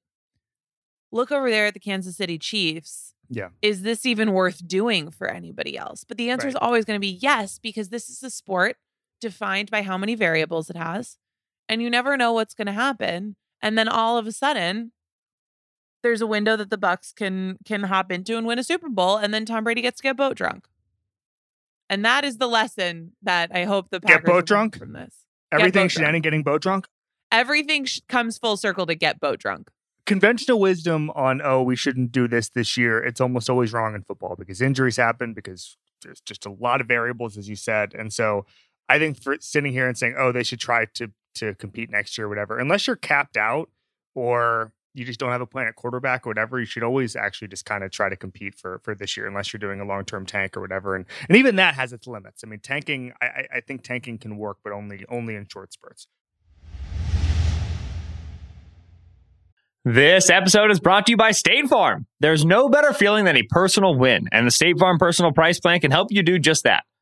look over there at the Kansas City Chiefs. Yeah. Is this even worth doing for anybody else? But the answer right. is always going to be yes, because this is a sport defined by how many variables it has. And you never know what's going to happen. And then all of a sudden, there's a window that the Bucks can can hop into and win a Super Bowl, and then Tom Brady gets to get boat drunk. And that is the lesson that I hope the Packers get boat drunk from this. Everything Shannon getting boat drunk. Everything sh- comes full circle to get boat drunk. Conventional wisdom on oh we shouldn't do this this year. It's almost always wrong in football because injuries happen because there's just a lot of variables as you said, and so I think for sitting here and saying oh they should try to to compete next year or whatever, unless you're capped out or you just don't have a plan at quarterback or whatever, you should always actually just kind of try to compete for for this year, unless you're doing a long term tank or whatever. And and even that has its limits. I mean, tanking, I, I think tanking can work, but only only in short spurts. This episode is brought to you by State Farm. There's no better feeling than a personal win, and the State Farm Personal Price Plan can help you do just that.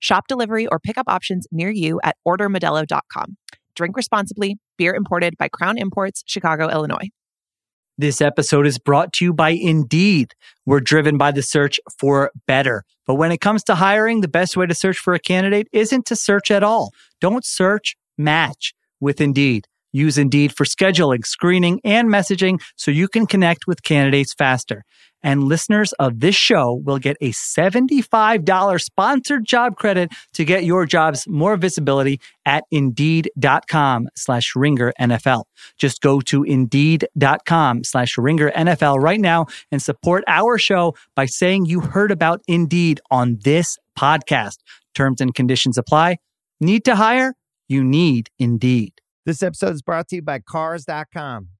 Shop delivery or pickup options near you at ordermodelo.com. Drink responsibly. Beer imported by Crown Imports, Chicago, Illinois. This episode is brought to you by Indeed. We're driven by the search for better. But when it comes to hiring, the best way to search for a candidate isn't to search at all. Don't search, match with Indeed. Use Indeed for scheduling, screening, and messaging so you can connect with candidates faster and listeners of this show will get a $75 sponsored job credit to get your jobs more visibility at indeed.com slash ringer NFL. Just go to indeed.com slash ringer NFL right now and support our show by saying you heard about Indeed on this podcast. Terms and conditions apply. Need to hire? You need Indeed. This episode is brought to you by Cars.com.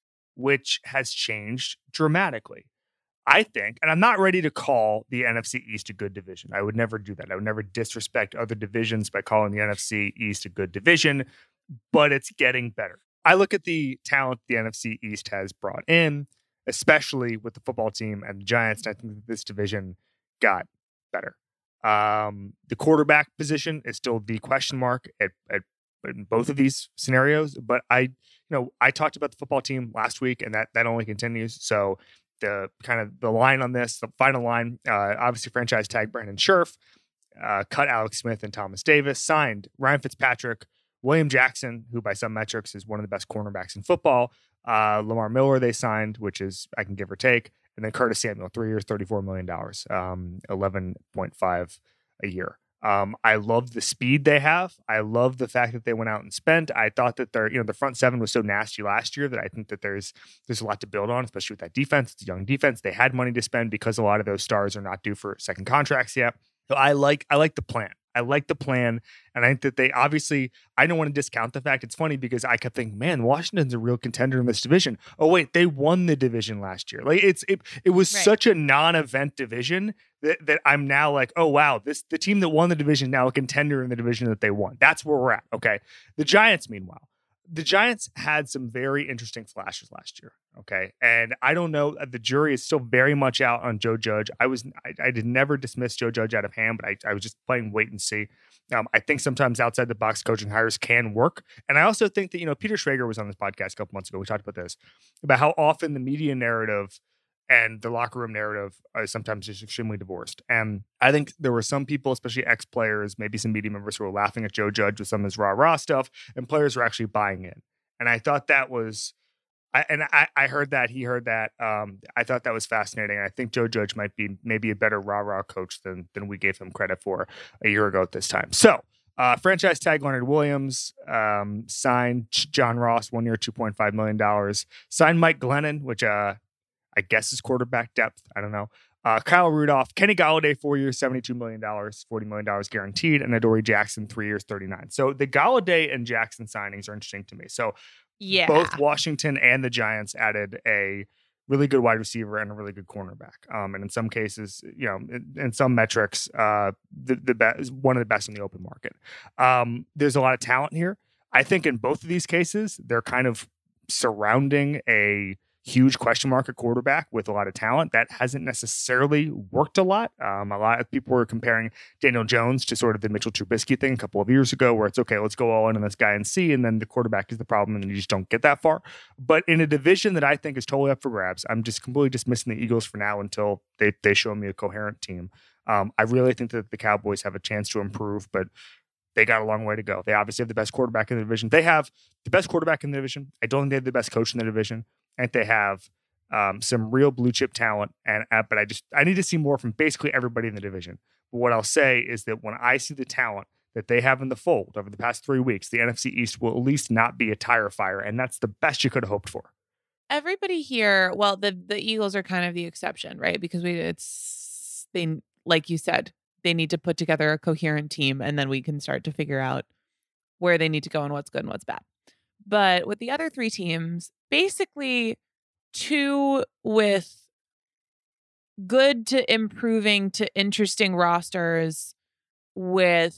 which has changed dramatically. I think, and I'm not ready to call the NFC East a good division. I would never do that. I would never disrespect other divisions by calling the NFC East a good division, but it's getting better. I look at the talent the NFC East has brought in, especially with the football team and the Giants. And I think this division got better. Um, the quarterback position is still the question mark at, at in both of these scenarios. But I, you know, I talked about the football team last week, and that that only continues. So the kind of the line on this, the final line, uh, obviously franchise tag Brandon Scherff, uh, cut Alex Smith and Thomas Davis, signed Ryan Fitzpatrick, William Jackson, who by some metrics is one of the best cornerbacks in football. Uh, Lamar Miller they signed, which is I can give or take, and then Curtis Samuel, three years, thirty four million dollars, um, eleven point five a year. Um, I love the speed they have. I love the fact that they went out and spent. I thought that their, you know, the front seven was so nasty last year that I think that there's there's a lot to build on, especially with that defense. It's a young defense. They had money to spend because a lot of those stars are not due for second contracts yet. So I like I like the plan. I like the plan, and I think that they obviously. I don't want to discount the fact. It's funny because I kept thinking, man, Washington's a real contender in this division. Oh wait, they won the division last year. Like it's it. It was Right. such a non-event division that, that I'm now like, oh wow, this the team that won the division now a contender in the division that they won. That's where we're at. Okay, the Giants, meanwhile, the Giants had some very interesting flashes last year. Okay, and I don't know. The jury is still very much out on Joe Judge. I was I, I did never dismiss Joe Judge out of hand, but I, I was just playing wait and see. Um, I think sometimes outside the box coaching hires can work, and I also think that you know Peter Schrager was on this podcast a couple months ago. We talked about this about how often the media narrative and the locker room narrative are sometimes just extremely divorced. And I think there were some people, especially ex players, maybe some media members, who were laughing at Joe Judge with some of his rah rah stuff, and players were actually buying in. And I thought that was. I, and I, I heard that he heard that. Um, I thought that was fascinating. I think Joe Judge might be maybe a better rah rah coach than than we gave him credit for a year ago at this time. So uh, franchise tag Leonard Williams, um, signed John Ross, one year, $2.5 million. Signed Mike Glennon, which uh, I guess is quarterback depth. I don't know. Uh, Kyle Rudolph, Kenny Golladay, four years, $72 million, $40 million guaranteed, and Adoree Jackson, three years, 39. So the Golladay and Jackson signings are interesting to me. So Yeah. both Washington and the Giants added a really good wide receiver and a really good cornerback. Um, and in some cases, you know, in, in some metrics, uh, the the best one of the best in the open market. Um, there's a lot of talent here. I think in both of these cases, they're kind of surrounding a huge question mark at quarterback with a lot of talent that hasn't necessarily worked a lot. Um, a lot of people were comparing Daniel Jones to sort of the Mitchell Trubisky thing a couple of years ago, where it's okay, let's go all in on this guy and see, and then the quarterback is the problem, and you just don't get that far. But in a division that I think is totally up for grabs, I'm just completely dismissing the Eagles for now until they they show me a coherent team. Um, I really think that the Cowboys have a chance to improve, but they got a long way to go. They obviously have the best quarterback in the division. They have the best quarterback in the division. I don't think they have the best coach in the division. Think they have um, some real blue chip talent. And uh, but I just I need to see more from basically everybody in the division. But what I'll say is that when I see the talent that they have in the fold over the past three weeks, the NFC East will at least not be a tire fire, and that's the best you could have hoped for. everybody here well the the eagles are kind of the exception right because we it's they like you said they need to put together a coherent team and then we can start to figure out where they need to go and what's good and what's bad but with the other three teams basically two with good to improving to interesting rosters with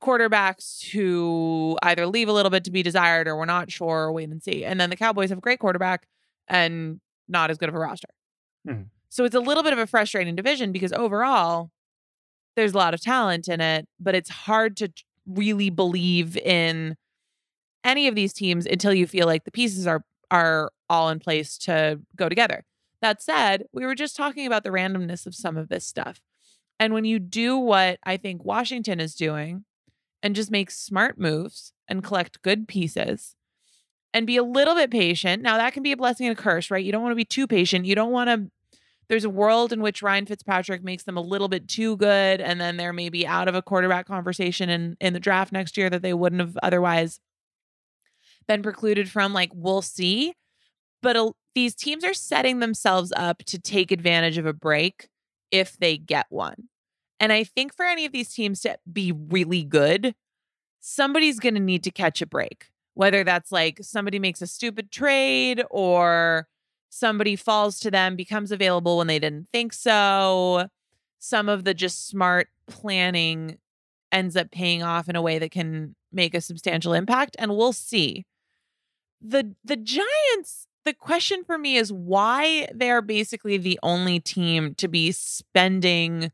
quarterbacks who either leave a little bit to be desired or we're not sure or wait and see. And then the Cowboys have a great quarterback and not as good of a roster. Mhm. So it's a little bit of a frustrating division because overall there's a lot of talent in it, but it's hard to really believe in any of these teams until you feel like the pieces are are all in place to go together. That said, we were just talking about the randomness of some of this stuff. And when you do what I think Washington is doing and just make smart moves and collect good pieces and be a little bit patient. Now, that can be a blessing and a curse, right? You don't want to be too patient. You don't want to. There's a world in which Ryan Fitzpatrick makes them a little bit too good, and then they're maybe out of a quarterback conversation in, in the draft next year that they wouldn't have otherwise been precluded from. Like, we'll see. But these teams are setting themselves up to take advantage of a break if they get one. And I think for any of these teams to be really good, somebody's going to need to catch a break. Whether that's like somebody makes a stupid trade or somebody falls to them, becomes available when they didn't think so. Some of the just smart planning ends up paying off in a way that can make a substantial impact and we'll see. The the Giants the question for me is why they're basically the only team to be spending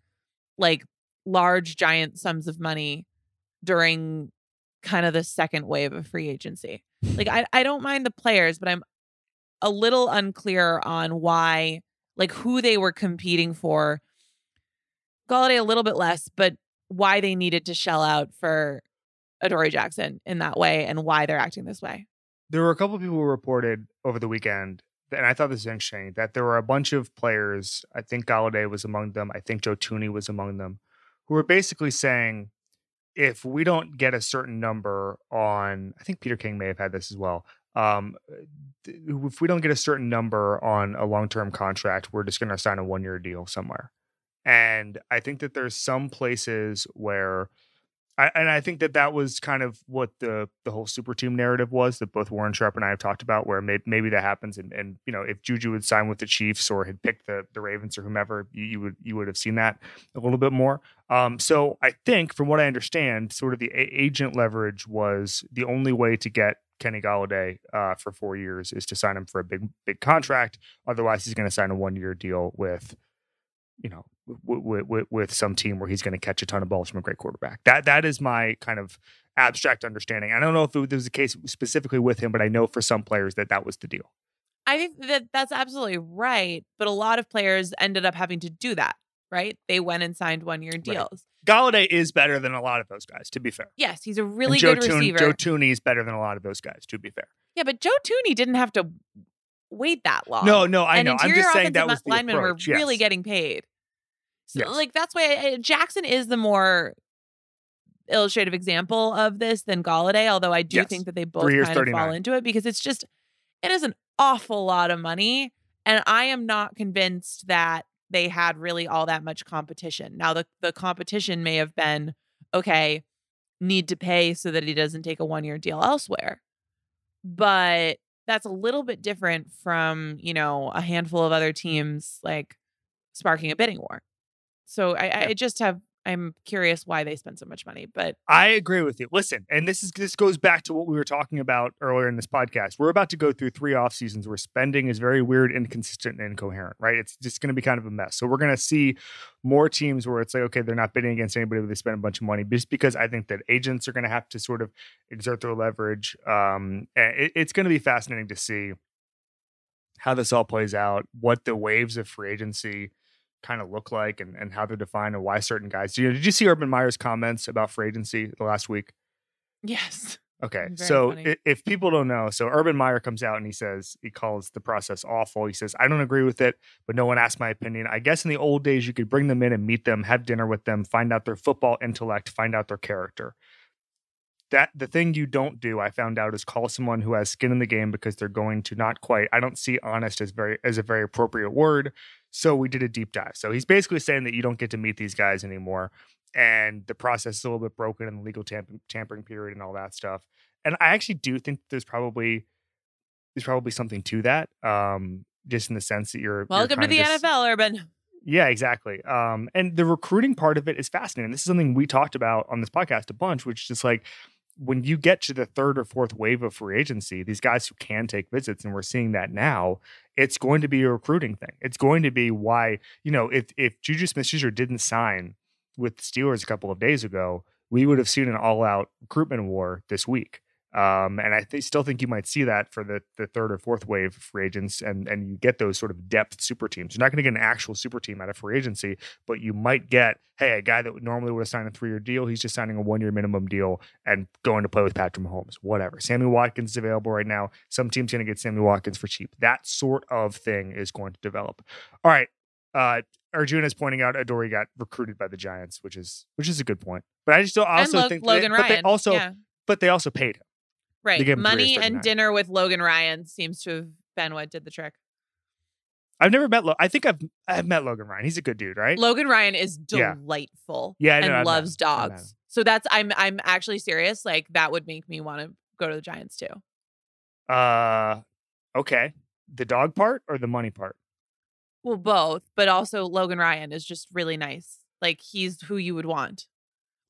like large giant sums of money during kind of the second wave of free agency. Like I, I don't mind the players, but I'm a little unclear on why like who they were competing for. Golladay a little bit less, but why they needed to shell out for Adoree Jackson in that way and why they're acting this way. There were a couple people who reported over the weekend, and I thought this was interesting, that there were a bunch of players. I think Golladay was among them. I think Joe Thuney was among them, who were basically saying if we don't get a certain number on, I think Peter King may have had this as well. Um, if we don't get a certain number on a long term contract, we're just going to sign a one year deal somewhere. And I think that there's some places where I, and I think that that was kind of what the the whole super team narrative was that both Warren Sharp and I have talked about, where may, maybe that happens, and and you know if Juju would sign with the Chiefs or had picked the the Ravens or whomever, you, you would you would have seen that a little bit more. Um, so I think, from what I understand, sort of the a- agent leverage was the only way to get Kenny Golladay uh, for four years is to sign him for a big big contract. Otherwise, he's going to sign a one year deal with you know, with, with, with some team where he's going to catch a ton of balls from a great quarterback. That that is my kind of abstract understanding. I don't know if it was the case specifically with him, but I know for some players that that was the deal. I think that that's absolutely right. But a lot of players ended up having to do that, right? They went and signed one year deals. Golladay is better than a lot of those guys, to be fair. Yes, he's a really good Toon- receiver. Joe Thuney is better than a lot of those guys, to be fair. yeah, but Joe Thuney didn't have to wait that long. No, no, I and know. I'm just saying that was the linemen approach. were really getting paid. So, Yes. like that's why uh, Jackson is the more illustrative example of this than Golladay. Although I do Yes. think that they both kind of fall into it because it's just it is an awful lot of money, and I am not convinced that they had really all that much competition. Now the the competition may have been okay, need to pay so that he doesn't take a one year deal elsewhere, but that's a little bit different from you know a handful of other teams like sparking a bidding war. So I, I just have I'm curious why they spend so much money, but I agree with you. Listen, and this is this goes back to what we were talking about earlier in this podcast. We're about to go through three off seasons where spending is very weird, inconsistent, and incoherent. Right? It's just going to be kind of a mess. So we're going to see more teams where it's like, okay, they're not bidding against anybody, but they spend a bunch of money, just because I think that agents are going to have to sort of exert their leverage. Um, and it, it's going to be fascinating to see how this all plays out, what the waves of free agency kind of look like and, and how they're defined and why certain guys. Did you, did you see Urban Meyer's comments about free agency the last week? yes. Okay. Very So funny. if people don't know, so Urban Meyer comes out and he says, he calls the process awful. He says, I don't agree with it, but no one asked my opinion. I guess in the old days, you could bring them in and meet them, have dinner with them, find out their football intellect, find out their character. That the thing you don't do, I found out, is call someone who has skin in the game because they're going to not quite. I don't see honest as very as a very appropriate word. So we did a deep dive. So he's basically saying that you don't get to meet these guys anymore, and the process is a little bit broken and the legal tamp- tampering period and all that stuff. And I actually do think there's probably there's probably something to that. Um, just in the sense that you're you're Welcome to the just- NFL, Urban. yeah, exactly. Um, and the recruiting part of it is fascinating. This is something we talked about on this podcast a bunch, which is just like when you get to the third or fourth wave of free agency, these guys who can take visits, and we're seeing that now, it's going to be a recruiting thing. It's going to be why, you know, if if Juju Smith Schuster didn't sign with the Steelers a couple of days ago, we would have seen an all-out recruitment war this week. Um, and I th- still think you might see that for the the third or fourth wave of free agents, and and you get those sort of depth super teams. You're not going to get an actual super team out of free agency, but you might get hey a guy that normally would have signed a three year deal, he's just signing a one year minimum deal and going to play with Patrick Mahomes. Whatever. Sammy Watkins is available right now. Some team's going to get Sammy Watkins for cheap. That sort of thing is going to develop. All right. Uh, Arjuna is pointing out Adoree got recruited by the Giants, which is which is a good point. But I just don't- also Lo- think Logan but Ryan. they also yeah. but they also paid him. Right. gave him three Money and dinner with Logan Ryan seems to have been what did the trick. I've never met. Lo- I think I've I've met Logan Ryan. He's a good dude, right? Logan Ryan is delightful. Yeah, I know, and loves dogs. So that's I'm I'm actually serious. Like that would make me want to go to the Giants too. Uh, okay. The dog part or the money part? Well, both, but also Logan Ryan is just really nice. Like he's who you would want.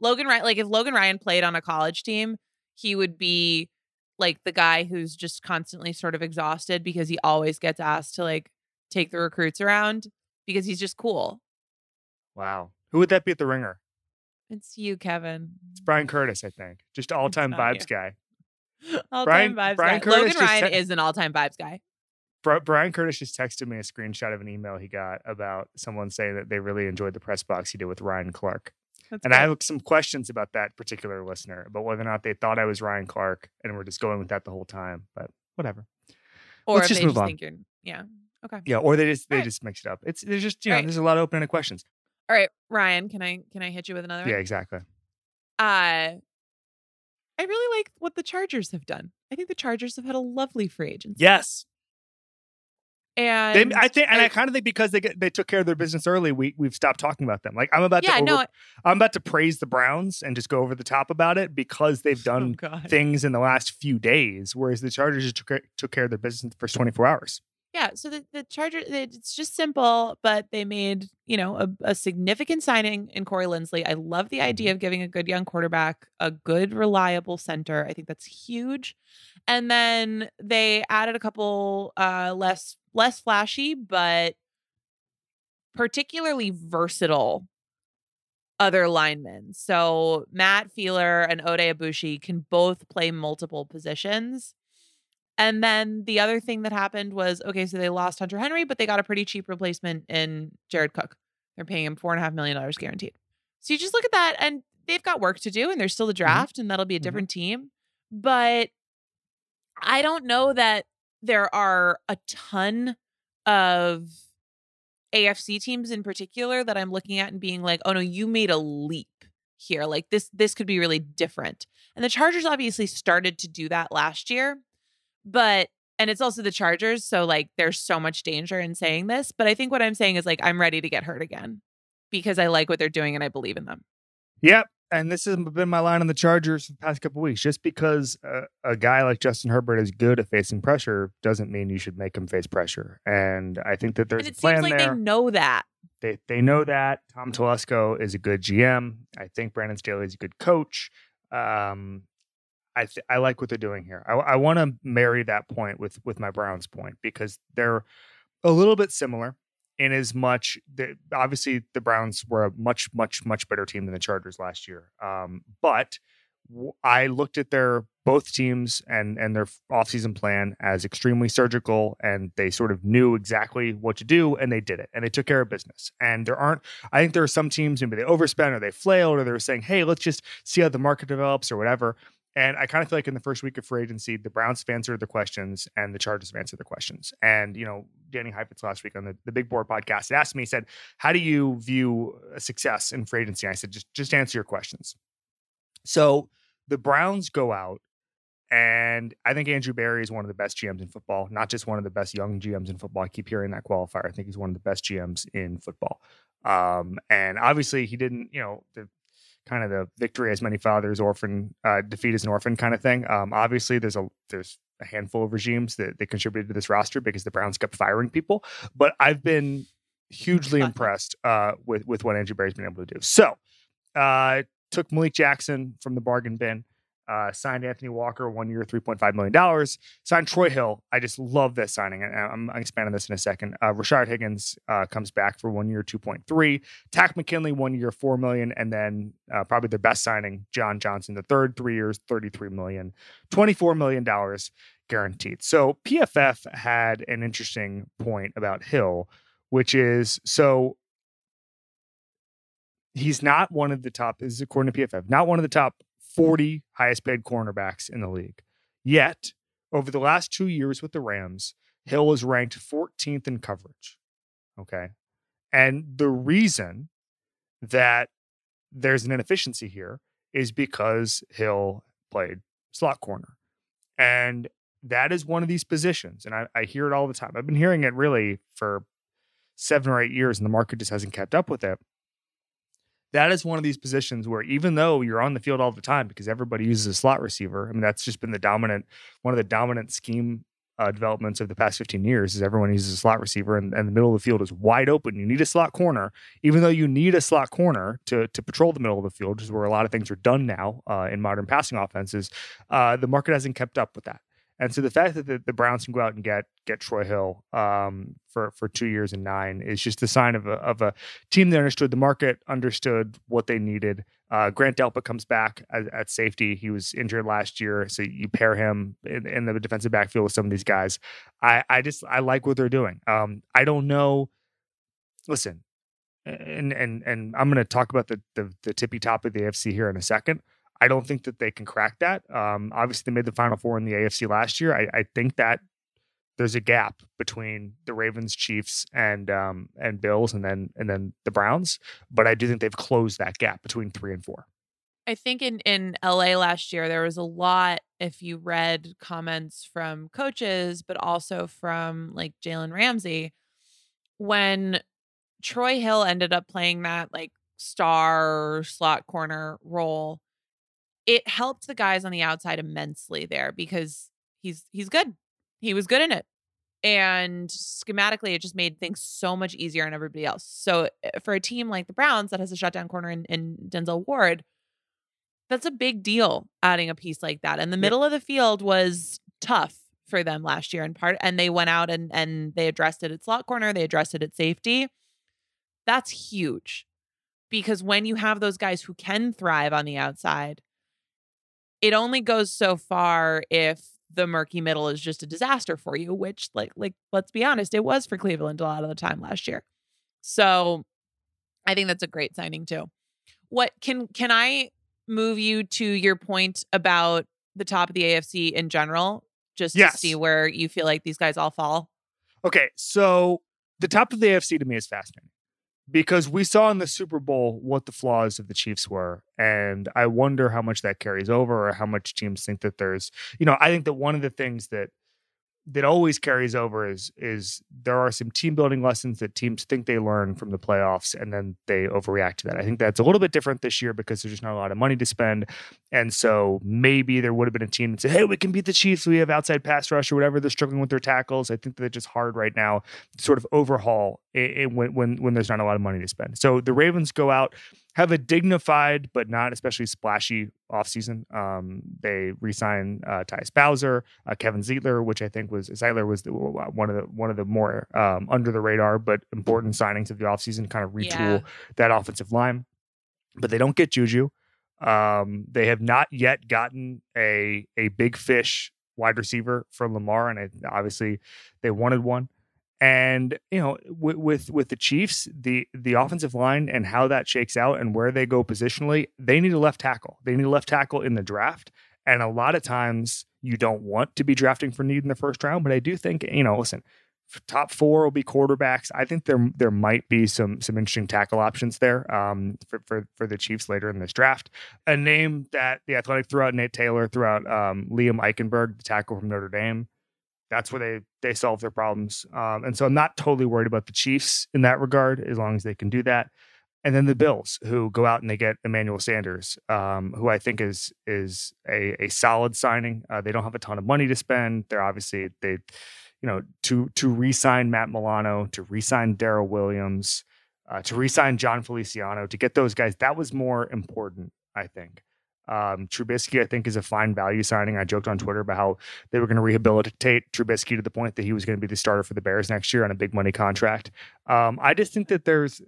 Logan Ryan, like if Logan Ryan played on a college team, he would be like the guy who's just constantly sort of exhausted because he always gets asked to like take the recruits around because he's just cool. Wow. Who would that be at the ringer? It's you, Kevin. It's Bryan Curtis, I think. Just all time vibes you. guy. All Bryan- time vibes Bryan guy. Curtis Logan Ryan te- is an all time vibes guy. Bri- Bryan Curtis just texted me a screenshot of an email he got about someone saying that they really enjoyed the press box he did with Ryan Clark. That's And I have some questions about that particular listener, about whether or not they thought I was Ryan Clark and we're just going with that the whole time. But whatever. or let's just move just on. yeah. Okay. Yeah, or they just they Right. just mix it up. It's there's just you know Right. there's a lot of open ended questions. All right, Ryan, can I can I hit you with another? Yeah, one? exactly. Uh I really like what the Chargers have done. I think the Chargers have had a lovely free agency. Yes. And They, I think, and I, I- kind of think because they get, they took care of their business early, we we've stopped talking about them. Like I'm about yeah, to, no. I'm about to praise the Browns and just go over the top about it because they've oh done God. things in the last few days, whereas the Chargers just took, took care of their business in the first 24 hours. Yeah, so the the Chargers it's just simple, but they made, you know, a, a significant signing in Corey Linsley. I love the idea of giving a good young quarterback a good reliable center. I think that's huge. And then they added a couple uh less less flashy but particularly versatile other linemen. So Matt Feiler and Oday Aboushi can both play multiple positions. And then the other thing that happened was okay, so they lost Hunter Henry, but they got a pretty cheap replacement in Jared Cook. They're paying him four and a half million dollars guaranteed. So you just look at that, and they've got work to do, and there's still the draft, and that'll be a Mhm. different team. But I don't know that there are a ton of AFC teams in particular that I'm looking at and being like, oh no, you made a leap here. Like this, this could be really different. And the Chargers obviously started to do that last year, but and it's also the Chargers, so like there's so much danger in saying this. But I think what I'm saying is like I'm ready to get hurt again because I like what they're doing and I believe in them. Yep. And this has been my line on the Chargers for the past couple weeks. Just because uh, a guy like Justin Herbert is good at facing pressure doesn't mean you should make him face pressure. And I think that there's and it a plan seems like there. they know that. They they know that Tom Telesco is a good GM. I think Brandon Staley is a good coach. Um, I th- I like what they're doing here. I, I want to marry that point with with my Browns point because they're a little bit similar in as much that obviously the Browns were a much much much better team than the Chargers last year. Um, but I looked at their both teams and and their offseason plan as extremely surgical and they sort of knew exactly what to do and they did it and they took care of business. And there aren't I think there are some teams maybe they overspent or they flailed or they were saying, "Hey, let's just see how the market develops or whatever." And I kind of feel like in the first week of free agency, the Browns have answered the questions and the Chargers have answered the questions. And, you know, Danny Heifetz last week on the, the Big Board podcast asked me, he said, How do you view a success in free agency? And I said, just just answer your questions. So the Browns go out, and I think Andrew Berry is one of the best GMs in football, not just one of the best young GMs in football. I keep hearing that qualifier. I think he's one of the best GMs in football. Um, and obviously he didn't, you know, the kind of the victory as many fathers, orphan, uh, defeat as an orphan kind of thing. Um, obviously there's a there's a handful of regimes that they contributed to this roster because the Browns kept firing people. But I've been hugely impressed uh, with with what Andrew Berry's been able to do. So uh, took Malik Jackson from the bargain bin. Uh, signed Anthony Walker, one year, $3.5 million. Signed Troy Hill. I just love this signing. And I'm, I'm expanding this in a second. Uh, Rashard Higgins uh, comes back for one year, 2.3. Takk McKinley, one year, 4 million. And then uh, probably their best signing, John Johnson, the third, three years, 33 million, $24 million guaranteed. So PFF had an interesting point about Hill, which is so he's not one of the top, is according to PFF, not one of the top 40 highest paid cornerbacks in the league. Yet, over the last two years with the Rams, Hill is ranked 14th in coverage. Okay. And the reason that there's an inefficiency here is because Hill played slot corner. And that is one of these positions. And I, I hear it all the time. I've been hearing it really for seven or eight years, and the market just hasn't kept up with it that is one of these positions where even though you're on the field all the time because everybody uses a slot receiver, I mean that's just been the dominant one of the dominant scheme uh, developments of the past 15 years is everyone uses a slot receiver and, and the middle of the field is wide open. You need a slot corner, even though you need a slot corner to to patrol the middle of the field, which is where a lot of things are done now uh, in modern passing offenses. Uh, the market hasn't kept up with that. And so the fact that the, the Browns can go out and get get Troy Hill um, for for two years and nine is just a sign of a of a team that understood the market, understood what they needed. Uh, Grant Delpit comes back at, at, safety. He was injured last year, so you pair him in, in, the defensive backfield with some of these guys. I I just I like what they're doing. Um, I don't know. Listen, and and and I'm going to talk about the, the the tippy top of the AFC here in a second. I don't think that they can crack that. Um, obviously, they made the Final Four in the AFC last year. I, I think that there's a gap between the Ravens, Chiefs, and um, and Bills, and then and then the Browns. But I do think they've closed that gap between three and four. I think in in LA last year there was a lot if you read comments from coaches but also from like Jalen Ramsey when Troy Hill ended up playing that like star slot corner role it helped the guys on the outside immensely there because he's he's good. He was good in it. And schematically, it just made things so much easier on everybody else. So eh, for a team like the Browns that has a shutdown corner in, in Denzel Ward, that's a big deal adding a piece like that. And the middle of the field was tough for them last year in part. And they went out and and they addressed it at slot corner, they addressed it at safety. That's huge. Because when you have those guys who can thrive on the outside, it only goes so far if the murky middle is just a disaster for you, which like like let's be honest, it was for Cleveland a lot of the time last year. So I think that's a great signing too. What can can I move you to your point about the top of the AFC in general, just Yes. to see where you feel like these guys all fall? Okay, so the top of the AFC to me is fascinating because we saw in the Super Bowl what the flaws of the Chiefs were, and I wonder how much that carries over or how much teams think that there's, you know, I think that one of the things that that always carries over is is there are some team building lessons that teams think they learn from the playoffs and then they overreact to that. I think that's a little bit different this year because there's just not a lot of money to spend. And so maybe there would have been a team that said, Hey, we can beat the Chiefs. We have outside pass rush or whatever. They're struggling with their tackles. I think that it's just hard right now to sort of overhaul it, it when, when when there's not a lot of money to spend. So the Ravens go out, have a dignified but not especially splashy offseason. Um, they re-sign uh, Tyus Bowser, uh, Kevin Zeitler, which I think was Zeitler was the, one of the one of the more um, under the radar but important signings of the offseason, kind of retool Yeah. that offensive line. But they don't get Juju. Um, they have not yet gotten a a big fish wide receiver from Lamar, and I, obviously they wanted one. And you know, with, with with the Chiefs, the the offensive line and how that shakes out and where they go positionally, they need a left tackle. They need a left tackle in the draft. And a lot of times, you don't want to be drafting for need in the first round. But I do think, you know, listen, top four will be quarterbacks. I think there there might be some some interesting tackle options there um, for, for for the Chiefs later in this draft. A name that the Athletic threw out Nate Taylor, threw out um, Liam Eichenberg, the tackle from Notre Dame. That's where they they solve their problems. Um, and so I'm not totally worried about the Chiefs in that regard, as long as they can do that. And then the Bills, who go out and they get Emmanuel Sanders, um, who I think is is a, a solid signing. Uh, they don't have a ton of money to spend. They're obviously they, you know, to to re-sign Matt Milano, to re-sign Daryl Williams, uh, to re-sign Jon Feliciano, to get those guys. That was more important, I think. Um, Trubisky, I think, is a fine value signing. I joked on Twitter about how they were going to rehabilitate Trubisky to the point that he was going to be the starter for the Bears next year on a big money contract. Um, I just think that there's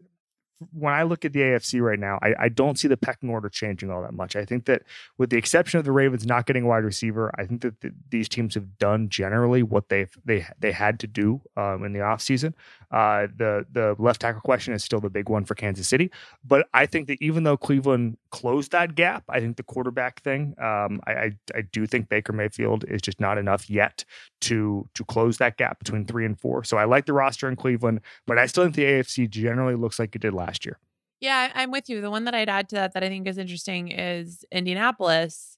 when I look at the AFC right now, I, I don't see the pecking order changing all that much. I think that with the exception of the Ravens not getting a wide receiver, I think that th- these teams have done generally what they've they they had to do um, in the offseason. Uh, the the left tackle question is still the big one for Kansas City, but I think that even though Cleveland closed that gap, I think the quarterback thing, um, I, I I do think Baker Mayfield is just not enough yet to to close that gap between three and four. So I like the roster in Cleveland, but I still think the AFC generally looks like it did last year. Yeah, I'm with you. The one that I'd add to that that I think is interesting is Indianapolis.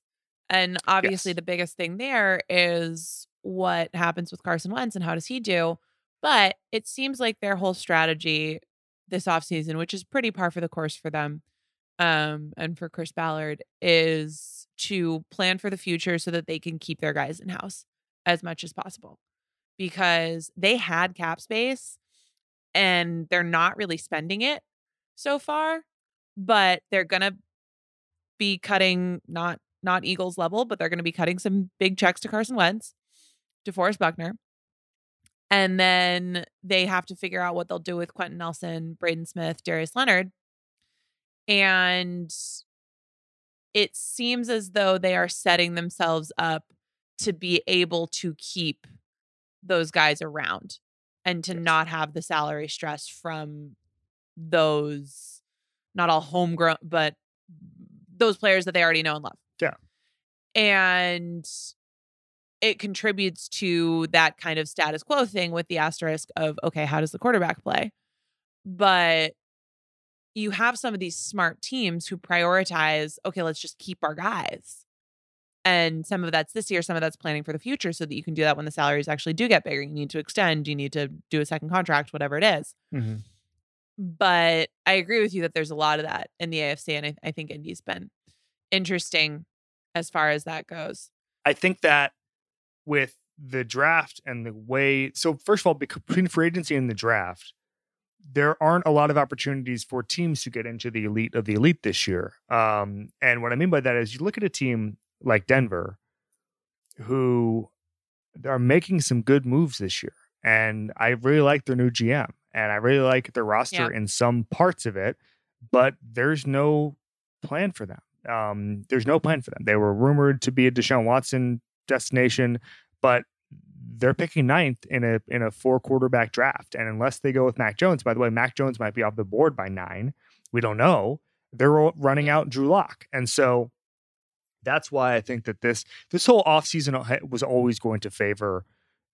And obviously, Yes. the biggest thing there is what happens with Carson Wentz and how does he do. But it seems like their whole strategy this offseason, which is pretty par for the course for them um, and for Chris Ballard, is to plan for the future so that they can keep their guys in house as much as possible because they had cap space and they're not really spending it so far, but they're gonna be cutting not not Eagles level, but they're gonna be cutting some big checks to Carson Wentz, DeForest Buckner. And then they have to figure out what they'll do with Quenton Nelson, Braden Smith, Darius Leonard. And it seems as though they are setting themselves up to be able to keep those guys around and to Yes. not have the salary stress from those not all homegrown but those players that they already know and love. Yeah. And it contributes to that kind of status quo thing with the asterisk of okay, how does the quarterback play? But you have some of these smart teams who prioritize, okay, let's just keep our guys. And some of that's this year, some of that's planning for the future so that you can do that when the salaries actually do get bigger. You need to extend, you need to do a second contract, whatever it is. Mm-hmm. But I agree with you that there's a lot of that in the AFC. And I, I think Indy's been interesting as far as that goes. I think that with the draft and the way, so first of all, between free agency and the draft, there aren't a lot of opportunities for teams to get into the elite of the elite this year. Um, and what I mean by that is you look at a team like Denver, who are making some good moves this year. And I really like their new GM and I really like their roster Yeah. in some parts of it, but there's no plan for them. Um, there's no plan for them. They were rumored to be a Deshaun Watson destination, but they're picking ninth in a in a four quarterback draft. And unless they go with Mac Jones, by the way, Mac Jones might be off the board by nine. We don't know. They're running out Drew Lock. And so that's why I think that this this whole offseason was always going to favor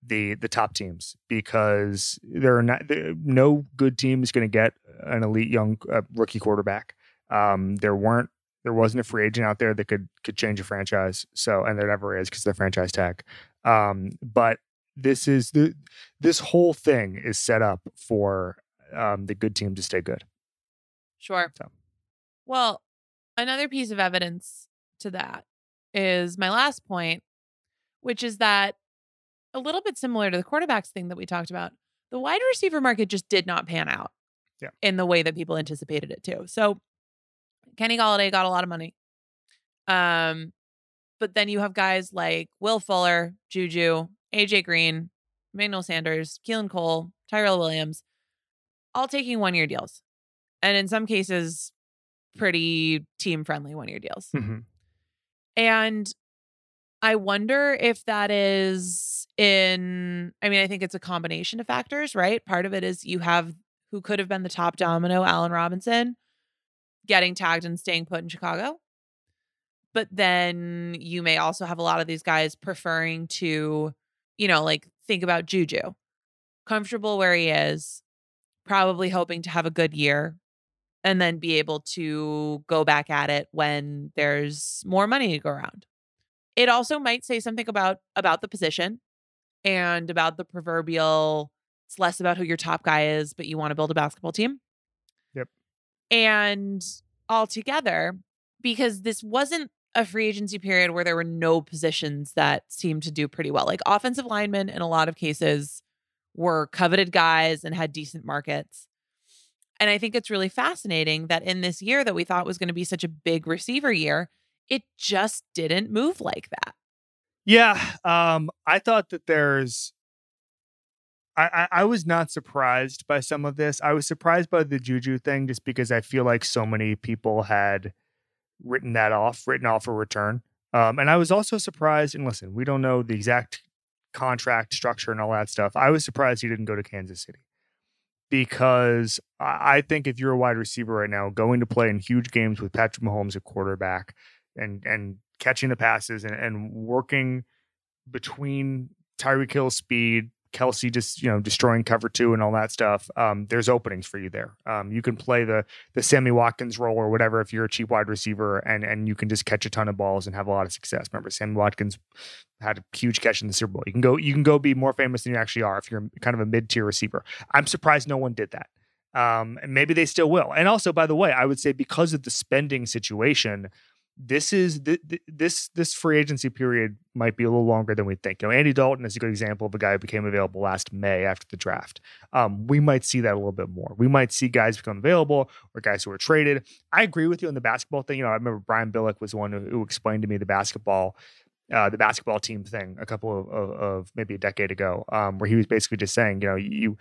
the the top teams because there are not no good team is going to get an elite young uh, rookie quarterback. Um, there weren't there wasn't a free agent out there that could could change a franchise. So and there never is because the franchise tag. Um, but this is the this whole thing is set up for um, the good team to stay good. Sure. So. Well, another piece of evidence to that is my last point, which is that a little bit similar to the quarterbacks thing that we talked about, the wide receiver market just did not pan out Yeah. in the way that people anticipated it to. So Kenny Golladay got a lot of money. Um, but then you have guys like Will Fuller, Juju, AJ Green, Emmanuel Sanders, Keelan Cole, Tyrell Williams, all taking one year deals. And in some cases, pretty team friendly one year deals. And I wonder if that is in, I mean, I think it's a combination of factors, right? Part of it is you have who could have been the top domino, Allen Robinson, getting tagged and staying put in Chicago. But then you may also have a lot of these guys preferring to, you know, like think about Juju, comfortable where he is, probably hoping to have a good year and then be able to go back at it when there's more money to go around. It also might say something about about the position and about the proverbial it's less about who your top guy is, but you want to build a basketball team. And altogether, because this wasn't a free agency period where there were no positions that seemed to do pretty well. Like offensive linemen in a lot of cases were coveted guys and had decent markets. And I think it's really fascinating that in this year that we thought was going to be such a big receiver year, it just didn't move like that. Yeah, um, I thought that there's. I, I was not surprised by some of this. I was surprised by the Juju thing just because I feel like so many people had written that off, written off a return. Um, and I was also surprised. And listen, we don't know the exact contract structure and all that stuff. I was surprised he didn't go to Kansas City because I I think if you're a wide receiver right now, going to play in huge games with Patrick Mahomes at quarterback and and catching the passes and, and working between Tyreek Hill's speed, Kelce just you know destroying cover two and all that stuff. Um, there's openings for you there. Um, you can play the the Sammy Watkins role or whatever if you're a cheap wide receiver and and you can just catch a ton of balls and have a lot of success. Remember, Sammy Watkins had a huge catch in the Super Bowl. You can go you can go be more famous than you actually are if you're kind of a mid tier receiver. I'm surprised no one did that. Um, and maybe they still will. And also, by the way, I would say because of the spending situation, this is th- th- this this free agency period might be a little longer than we think. You know, Andy Dalton is a good example of a guy who became available last May after the draft. Um, we might see that a little bit more. We might see guys become available or guys who are traded. I agree with you on the basketball thing. You know, I remember Brian Billick was the one who, who explained to me the basketball uh, the basketball team thing a couple of, of, of maybe a decade ago, um, where he was basically just saying, you know, you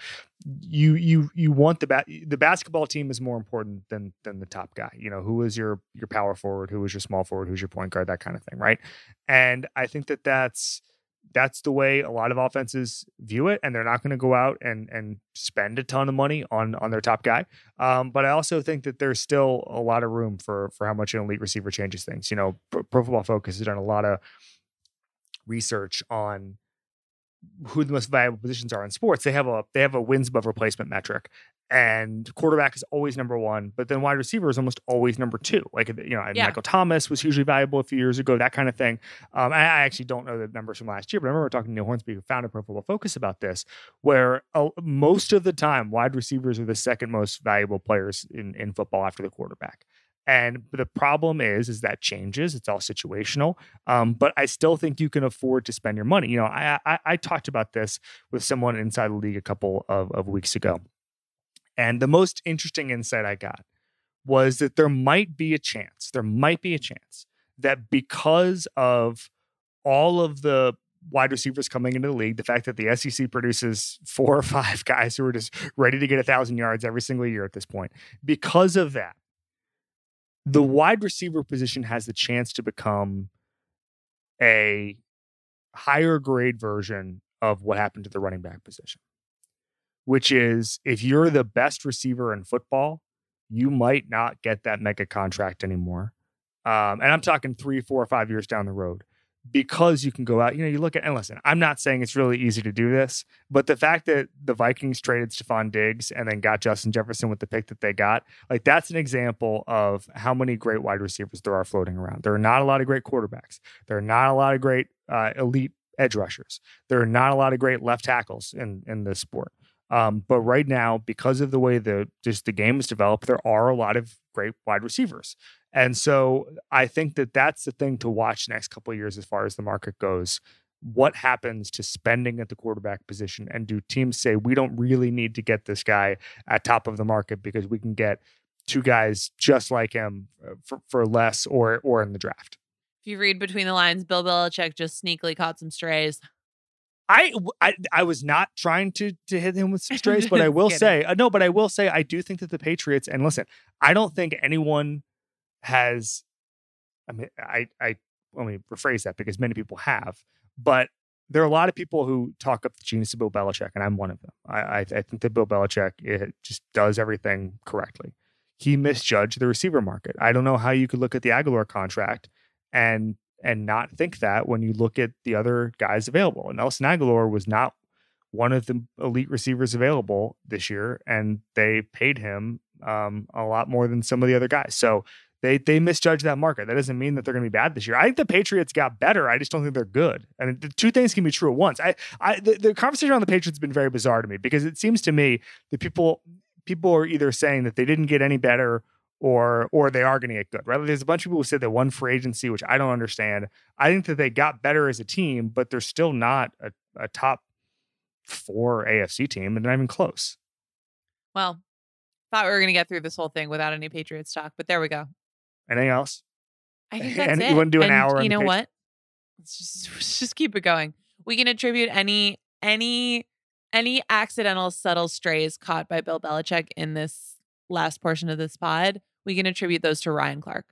you you you want the ba- the basketball team is more important than than the top guy. You know, who is your your power forward, who is your small forward, who's your point guard, that kind of thing, right? And I think that that's that's the way a lot of offenses view it, and they're not going to go out and and spend a ton of money on on their top guy. Um, but I also think that there's still a lot of room for for how much an elite receiver changes things. You know, Pro, Football Focus has done a lot of research on who the most valuable positions are in sports. They have a they have a wins above replacement metric, and quarterback is always number one, but then wide receiver is almost always number two. Like you know, Yeah. Michael Thomas was hugely valuable a few years ago, that kind of thing. Um, I, I actually don't know the numbers from last year, but I remember talking to Neil Hornsby, who founded Pro Football Focus, about this, where uh, most of the time wide receivers are the second most valuable players in in football after the quarterback. And the problem is, is that changes. It's all situational. Um, but I still think you can afford to spend your money. You know, I, I I talked about this with someone inside the league a couple of, of weeks ago. And the most interesting insight I got was that there might be a chance, there might be a chance that because of all of the wide receivers coming into the league, the fact that the SEC produces four or five guys who are just ready to get a thousand yards every single year at this point, because of that, the wide receiver position has the chance to become a higher grade version of what happened to the running back position, which is if you're the best receiver in football, you might not get that mega contract anymore. Um, and I'm talking three, four, or five years down the road because you can go out. You know, you look at, and listen, I'm not saying it's really easy to do this, but the fact that the Vikings traded Stefon Diggs and then got Justin Jefferson with the pick that they got, like that's an example of how many great wide receivers there are floating around. There are not a lot of great quarterbacks. There are not a lot of great uh, elite edge rushers. There are not a lot of great left tackles in in this sport. Um, but right now, because of the way the just the game is developed, there are a lot of great wide receivers. And so I think that that's the thing to watch next couple of years as far as the market goes. What happens to spending at the quarterback position? And do teams say we don't really need to get this guy at top of the market because we can get two guys just like him uh, for, for less or or in the draft? If you read between the lines, Bill Belichick just sneakily caught some strays. I, I I was not trying to to hit him with some strays, but I will say uh, no. But I will say I do think that the Patriots and listen, I don't think anyone has. I mean, I I let me rephrase that because many people have, but there are a lot of people who talk up the genius of Bill Belichick, and I'm one of them. I I, I think that Bill Belichick it just does everything correctly. He misjudged the receiver market. I don't know how you could look at the Agholor contract and and not think that when you look at the other guys available. And Nelson Agholor was not one of the elite receivers available this year, and they paid him um, a lot more than some of the other guys. So they they misjudged that market. That doesn't mean that they're going to be bad this year. I think the Patriots got better. I just don't think they're good. And the two things can be true at once. I I the, the conversation around the Patriots has been very bizarre to me because it seems to me that people people are either saying that they didn't get any better or or they are going to get good. Right? There's a bunch of people who said they won free agency, which I don't understand. I think that they got better as a team, but they're still not a, a top four AFC team, and they're not even close. Well, thought we were going to get through this whole thing without any Patriots talk, but there we go. Anything else? I think that's And it. you wanna do an And hour You know Patri- what? Let's just, let's just keep it going. We can attribute any any any accidental subtle strays caught by Bill Belichick in this last portion of this pod. We can attribute those to Ryan Clark.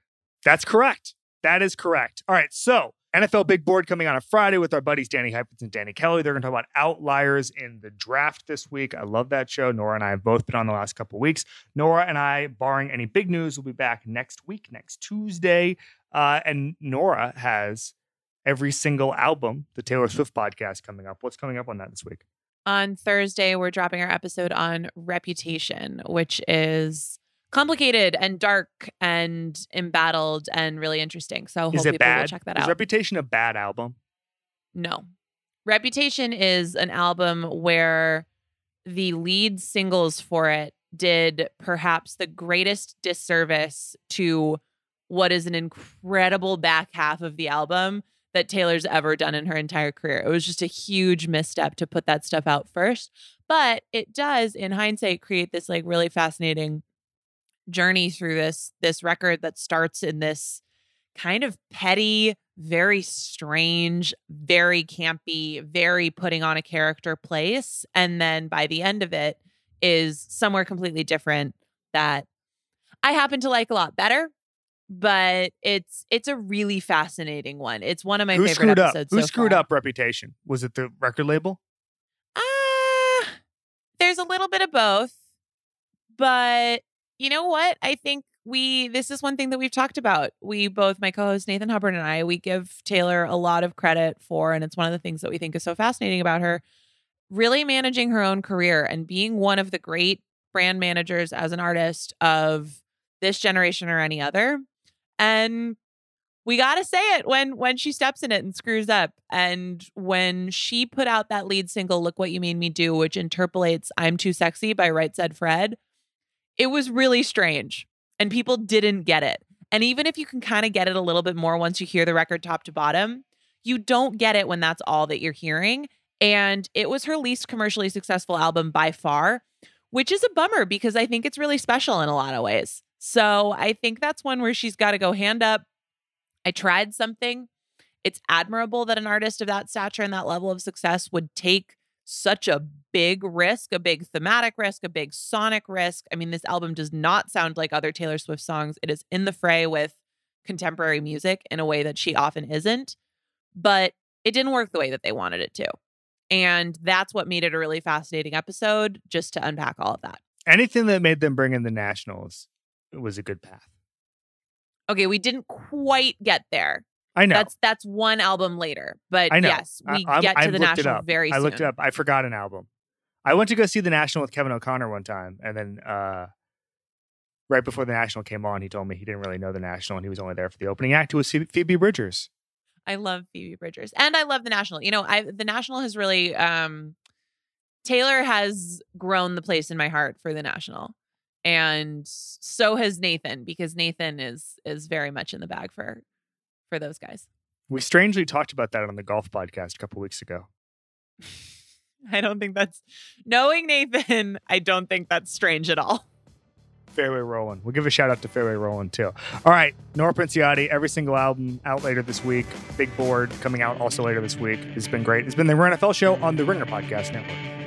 That's correct. That is correct. All right. So, NFL Big Board coming on a Friday with our buddies Danny Heifetz and Danny Kelly. They're going to talk about outliers in the draft this week. I love that show. Nora and I have both been on the last couple weeks. Nora and I, barring any big news, will be back next week, next Tuesday. Uh, and Nora has every single album, the Taylor Swift podcast, coming up. What's coming up on that this week? On Thursday, we're dropping our episode on reputation, which is complicated and dark and embattled and really interesting. So Is hope it people will bad? check that Is out. Reputation a bad album? No. Reputation is an album where the lead singles for it did perhaps the greatest disservice to what is an incredible back half of the album that Taylor's ever done in her entire career. It was just a huge misstep to put that stuff out first, but it does in hindsight create this like really fascinating journey through this this record that starts in this kind of petty, very strange, very campy, very putting on a character place. And then by the end of it is somewhere completely different that I happen to like a lot better. But it's it's a really fascinating one. It's one of my Who favorite screwed up? episodes. Who so screwed far. up Reputation? Was it the record label? Ah, there's a little bit of both, but you know what? I think we this is one thing that we've talked about. We both, my co-host Nathan Hubbard and I, we give Taylor a lot of credit for, and it's one of the things that we think is so fascinating about her, really managing her own career and being one of the great brand managers as an artist of this generation or any other. And we got to say it when when she steps in it and screws up and when she put out that lead single look what you made me do which interpolates i'm too sexy by right said fred it was really strange and people didn't get it. And even if you can kind of get it a little bit more once you hear the record top to bottom you don't get it when that's all that you're hearing and it was her least commercially successful album by far which is a bummer because i think it's really special in a lot of ways so i think that's one where she's got to go hand up I tried something. It's admirable that an artist of that stature and that level of success would take such a big risk, a big thematic risk, a big sonic risk. I mean, this album does not sound like other Taylor Swift songs. It is in the fray with contemporary music in a way that she often isn't, but it didn't work the way that they wanted it to. And that's what made it a really fascinating episode, just to unpack all of that. Anything that made them bring in the Nationals was a good path. Okay, we didn't quite get there. I know. That's that's one album later, but I know. yes, we I, get to I've the national very I looked it up. I forgot an album. I went to go see the National with Kevin O'Connor one time, and then uh, right before the National came on, he told me he didn't really know the National, and he was only there for the opening act. It was Phoebe- Phoebe Bridgers. I love Phoebe Bridgers, and I love the National. You know, I the National has really um, Taylor has grown the place in my heart for the National, and so has Nathan because Nathan is is very much in the bag for for those guys. We strangely talked about that on the golf podcast a couple weeks ago. I don't think that's knowing Nathan. I don't think that's strange at all. Fairway Rolling. We'll give a shout out to Fairway Rolling too. All right, Nora Princiotti, every single album out later this week. Big Board coming out also later this week. It's been great. It's been the NFL show on the Ringer Podcast Network.